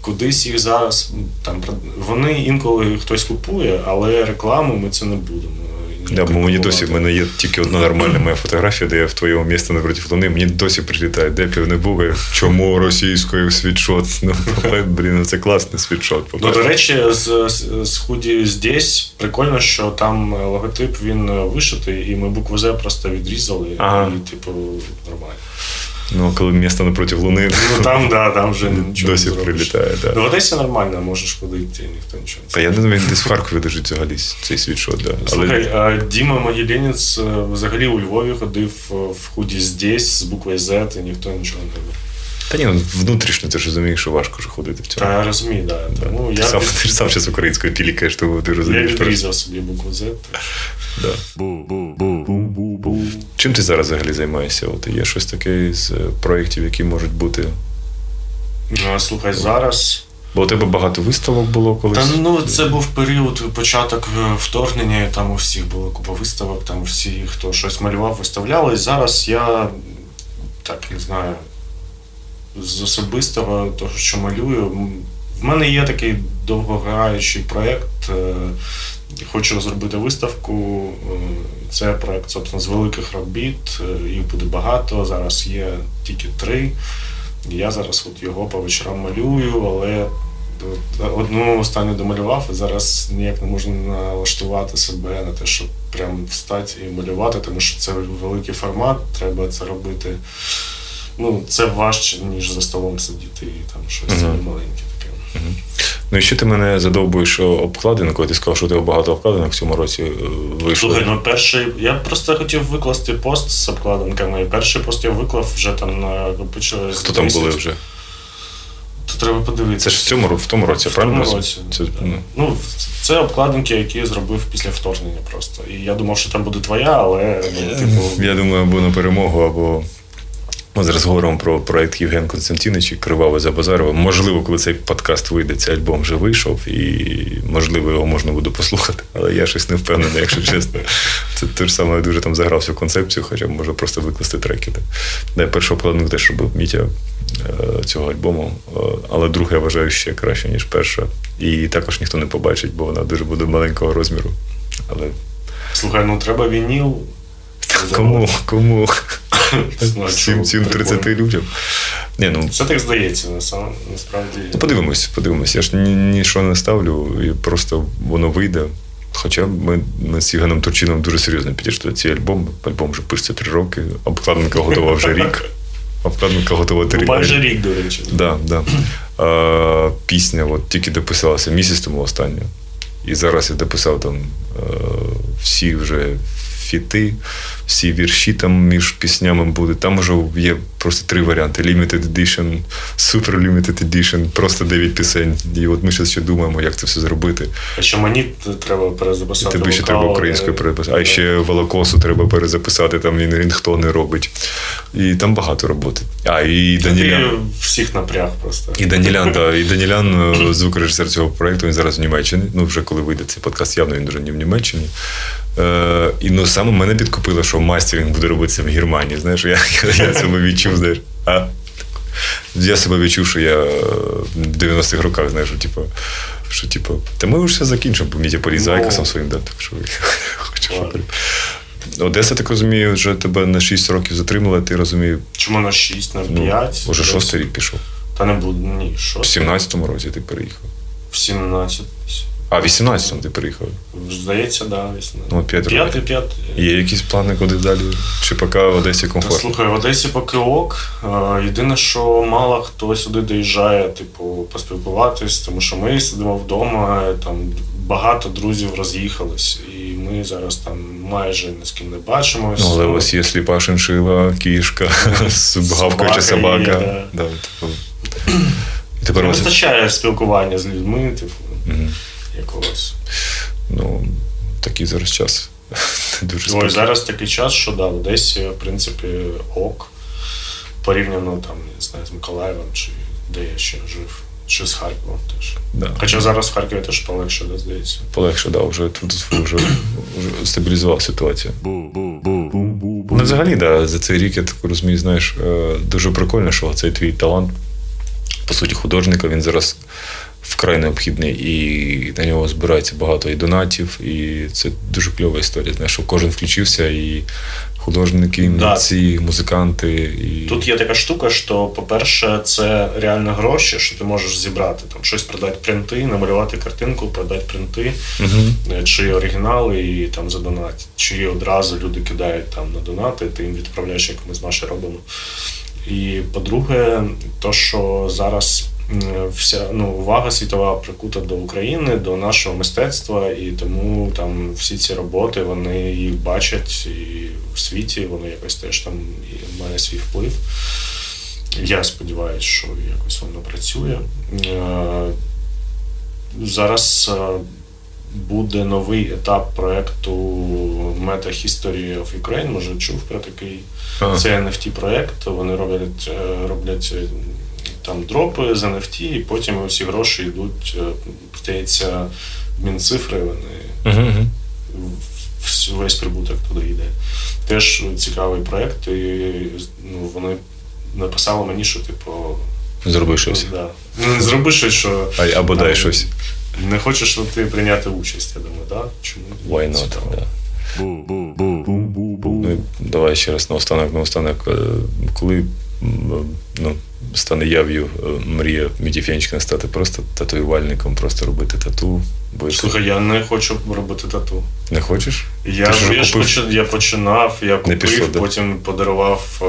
кудись їх зараз там вони інколи хтось купує, але рекламу ми це не будемо. Да, бо мені досі в мене є тільки одна нормальна моя фотографія, де я в твоєму місті напроти Луни. Мені досі прилітає, де б я не був, я, чому російською світшот? Ну, блін, це класний світшот. Ну, до речі, з, з- з худі здесь прикольно, що там е, логотип він е, вишитий, і ми букву З просто відрізали, Ага. і, типу, нормально. Ну, коли місто напротив Луни, Ну там, да, там вже нічого досі не прилітає. Да. Ну, в Одесі нормально, можеш ходити, ніхто нічого не Та я не знаю, він десь в Харкові лежить взагалі цей світшот. Да. Слухай, а Діма Могилянець е, взагалі у Львові ходив е, в худі здесь з буквою Z, і ніхто нічого не робив. Та ні, ну, внутрішньо ти ж розумієш, що важко ж ходити в цьому. Та я розумію, да. Тому Ти я, сам, від- ти ж сам зараз українською пілікаєш, тому ти розумієш. просто. відрізав собі букву Z. Да. Чим ти зараз взагалі займаєшся? От є щось таке з е, проєктів, які можуть бути. Ну, а слухай, зараз. Бо у тебе багато виставок було колись. Та ну це був період початок е, вторгнення, і там у всіх було купа виставок, там всі, хто щось малював, виставляли. І Зараз я так не знаю. З особистого того, що малюю, В мене є такий довгограючий проєкт. е, Хочу зробити виставку. Е, Це проєкт, з великих робіт. Е, Їх буде багато. Зараз є тільки три. Я зараз от його по вечорам малюю, але одну останню домалював і зараз ніяк не можу налаштувати себе на те, щоб прям встати і малювати, тому що це великий формат, треба це робити. Ну, це важче, ніж за столом сидіти і там щось Мгм. маленьке таке. Ну і ще ти мене задовбуєш обкладинкою. Ти сказав, що у тебе багато обкладинок в цьому році е, вийшло. Слухай, ну перший. Я просто хотів викласти пост з обкладинками. Перший пост я виклав вже там накопичилось. Хто там 10. були вже? То треба подивитися. Це ж в цьому в тому році, В правильно? тому році. Це, да. ну, Ну, це обкладинки, які я зробив після вторгнення просто. І я думав, що там буде твоя, але ну, типу. Я думаю, або на перемогу, або ми зараз говоримо про проект Євген Константинович і Криваве за Базарова. Можливо, коли цей подкаст вийде, цей альбом вже вийшов, і можливо його можна буде послухати. Але я щось не впевнений, якщо чесно. Це те ж саме я дуже там загрався в концепцію, хоча б може просто викласти треки. Да, я перший обкладинку теж робив Мітя е, цього альбому, Е, але друге я вважаю ще краще, ніж перша. І також ніхто не побачить, бо вона дуже буде маленького розміру. Але Слухай, ну треба вініл. кому? Кому? Цим 30 людям. Ні, ну, Це так здається, насправді. ну, подивимось, подивимось. Я ж ні, нічого не ставлю, і просто воно вийде. Хоча ми, ми з Євгеном Турчином дуже серйозно підійшли до цієї альбому. Альбом вже пишеться три роки, обкладинка готова вже рік. Обкладинка готова три Ну, роки. майже рік, до речі. Да, да. А, пісня от, тільки дописалася місяць тому останню. І зараз я дописав там е, всі вже фіти, всі вірші там між піснями будуть. Там вже є просто три варіанти: Limited Edition, Super Limited Edition, просто 9 пісень. І от ми зараз ще думаємо, як це все зробити. А що мені треба перезаписати. тобі ще треба українською е, переписати. А ще Волокосу треба перезаписати, там він рінгтони робить. І там багато роботи. А, і Данілян. Всіх напряг просто. І Данілян, да, і Данілян, е, звукорежисер цього проєкту, він зараз в Німеччині. Ну, вже коли вийде цей подкаст, явно він вже не в Німеччині. Е, і ну, саме мене підкупило, що мастеринг буде робитися в Германії. Знаєш, я, я, я себе відчув, знаєш. А? Я себе відчув, що я в 90-х роках, знаєш, що, типу, що, типу, та ми вже все закінчимо, бо Мітя поліз за Ну. Айкосом своїм, да, так що хочу. Одеса, так розумію, вже тебе на 6 років затримала, ти розумію, Чому на 6, на 5? ну, вже шостий рік пішов. Та не буде, ні, В 17-му році ти переїхав. В 17. А, в 18-му ти переїхав. Здається, да, 18. Ну, п'ять років. П'ятий, п'ятий. Є якісь плани, куди далі? Чи поки в Одесі комфортно? слухай, в Одесі поки ок. Е, Єдине, що мало хто сюди доїжджає, типу, поспілкуватись, тому що ми сидимо вдома, там багато друзів роз'їхались, і ми зараз там майже ні з ким не бачимось. Ну, але у вас є сліпа шиншила, кішка, гавкаюча Собака Да, типу. Тепер Не вистачає спілкування з людьми, типу. Якогось. Ну, такий зараз час. Дуже Ой, спокійно. зараз такий час, що да, в Одесі, в принципі, ок. Порівняно там, не знаю, з Миколаєвом, чи де я ще жив, чи з Харковом теж. Да. Хоча зараз в Харкові теж полегше, да, здається. Полегше, да, вже тут вже, вже стабілізувала ситуацію. Ну, взагалі, да, за цей рік я так розумію, знаєш, е, дуже прикольно, що цей твій талант, по суті, художника, він зараз вкрай необхідний, і на нього збирається багато і донатів, і це дуже кльова історія. Знаєш, що кожен включився, і художники, Да. музиканти. І... Тут є така штука, що, по-перше, це реально гроші, що ти можеш зібрати. Там щось продати принти, намалювати картинку, продати принти, е, чи оригінали і там задонати. Чи одразу люди кидають там на донати, ти їм відправляєш, як ми з Машею робимо. І по-друге, то, що зараз вся ну, увага світова прикута до України, до нашого мистецтва, і тому там всі ці роботи вони їх бачать і в світі, воно якось теж там і має свій вплив. Я сподіваюся, що якось воно працює. Е, Зараз е, буде новий етап проекту Meta History of Ukraine. Може, чув про такий. Ага. Це NFT проект. Вони роблять, е, роблять там дропи з NFT, і потім всі гроші йдуть, е, здається, в Мінцифри. Вони вс- весь прибуток туди йде. Теж цікавий проект, і ну, вони написали мені, що типу. Зроби щось. Да. Ну, зроби щось, що. А- або дай там, щось. Не хочеш що ти прийняти участь, я думаю, так? Да? Чому? Why not? Цікаво. Да. Ну, давай ще раз наостанок, наостанок. Е, Коли ну, стане яв'ю е, мрія Міті стати просто татуювальником, просто робити тату. Будеш Слухай, я не хочу робити тату. не хочеш? Я, Ти ж я, ж почи- я починав, я купив, пішло, да? потім подарував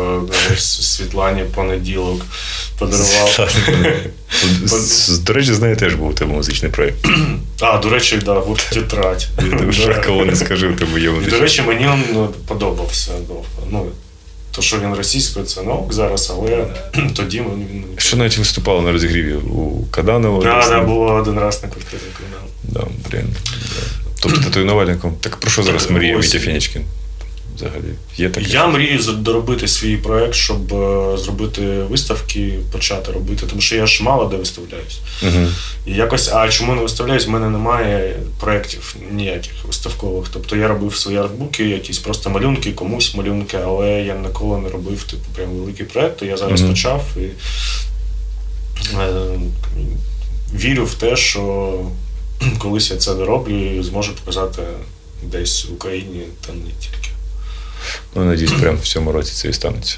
е, Світлані понеділок. Подарував. З- з- До речі, знаю, теж був тебе музичний проєкт. А, до речі, да, гурт тетрадь. Вже кого не скажи в тебе є І, до речі, мені він ну, подобався. Ну, то, що він російською, це наук зараз, але тоді він він. Що навіть виступало на розігріві у Каданова. Да, да, було один раз на квартирі Каданова. Да, блін. Да. Тобто татуювальником. Так про що зараз мріє Вітя Мітя Фенічкін? Взагалі. Є таке? Я мрію доробити свій проект, щоб е, зробити виставки, почати робити, тому що я ж мало де виставляюсь. Угу. І якось, а чому не виставляюсь? У мене немає проєктів ніяких виставкових. Тобто я робив свої артбуки, якісь просто малюнки, комусь малюнки, але я ніколи не робив типу прям великий проєкт. То Я зараз Мгм. почав і е, вірю в те, що колись я це дороблю і зможу показати десь в Україні, та не тільки. Ну, надіюсь, прямо в цьому році це і станеться.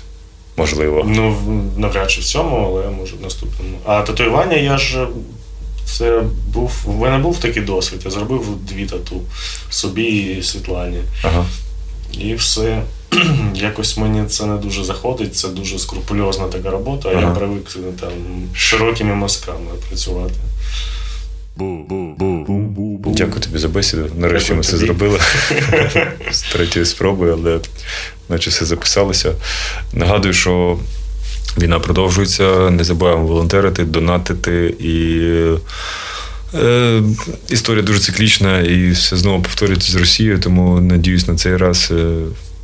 Можливо. Ну, навряд чи в цьому, але може в наступному. А татуювання я ж. Це був. В мене був такий досвід. Я зробив дві тату собі і Світлані. Ага. І все. Якось мені це не дуже заходить, це дуже скрупульозна така робота, а я привик там широкими мазками працювати. Дякую тобі за бесіду. Нарешті ми це зробили з третьої спроби, але наче все записалося. Нагадую, що війна продовжується. Не забуваємо волонтерити, донатити і. Е, історія дуже циклічна і все знову повторюється з Росією, тому надіюсь на цей раз. Е,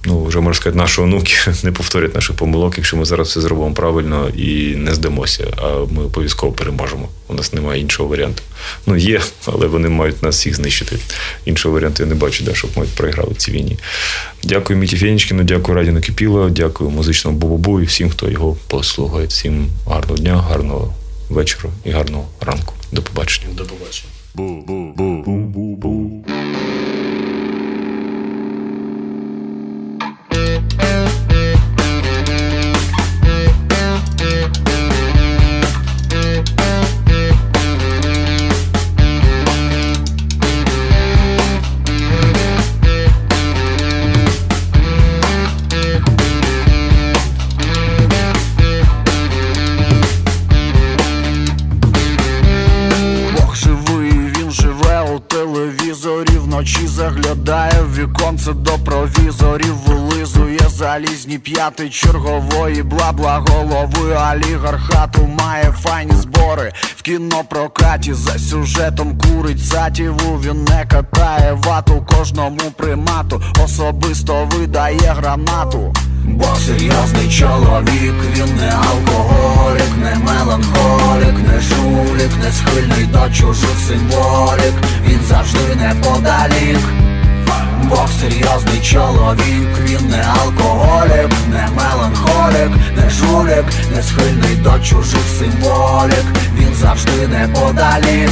ну, вже можна сказати, наші онуки не повторять наших помилок, якщо ми зараз все зробимо правильно і не здамося, а ми обов'язково переможемо. У нас немає іншого варіанту. Ну, є, але вони мають нас всіх знищити. Іншого варіанту я не бачу, да, щоб ми програли в цій війні. Дякую Міті Фенічкіну, дякую Раді Накипіло, дякую музичному Бубубу і всім, хто його послухає. Всім гарного дня, гарного вечора і гарного ранку. До побачення. До побачення. Бог вночі заглядає в віконце до провізорів, вилизує залізні п'яти чергової, бла-бла голови олігархату має файні збори в кінопрокаті. За сюжетом курить сатіву, він не катає вату. Кожному примату, особисто видає гранату. Бог серйозний чоловік, він не алкоголік, не меланхолік, не жулік, не схильний до чужих символік, він завжди неподалік. Бог серйозний чоловік, він не алкоголік, не меланхолік, не жулік, не схильний до чужих символік, він завжди неподалік.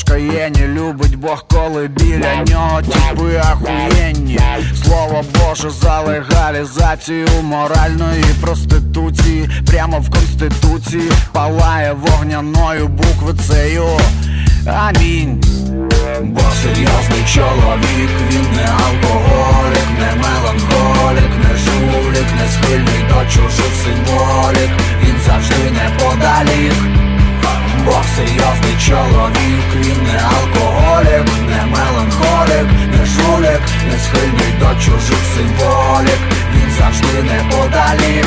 Кожному Порш Каєні Любить Бог, коли біля нього тіпи ахуєнні. Слово Боже за легалізацію моральної проституції. Прямо в конституції палає вогняною буквицею Амінь. Бог серйозний чоловік, він не алкоголік, не меланхолік, не жулік, не схильний до чужих символік, він завжди неподалік. Бог серйозний чоловік, він не алкоголік, не меланхолік, не жулік, не схильний до чужих символік, він завжди неподалік.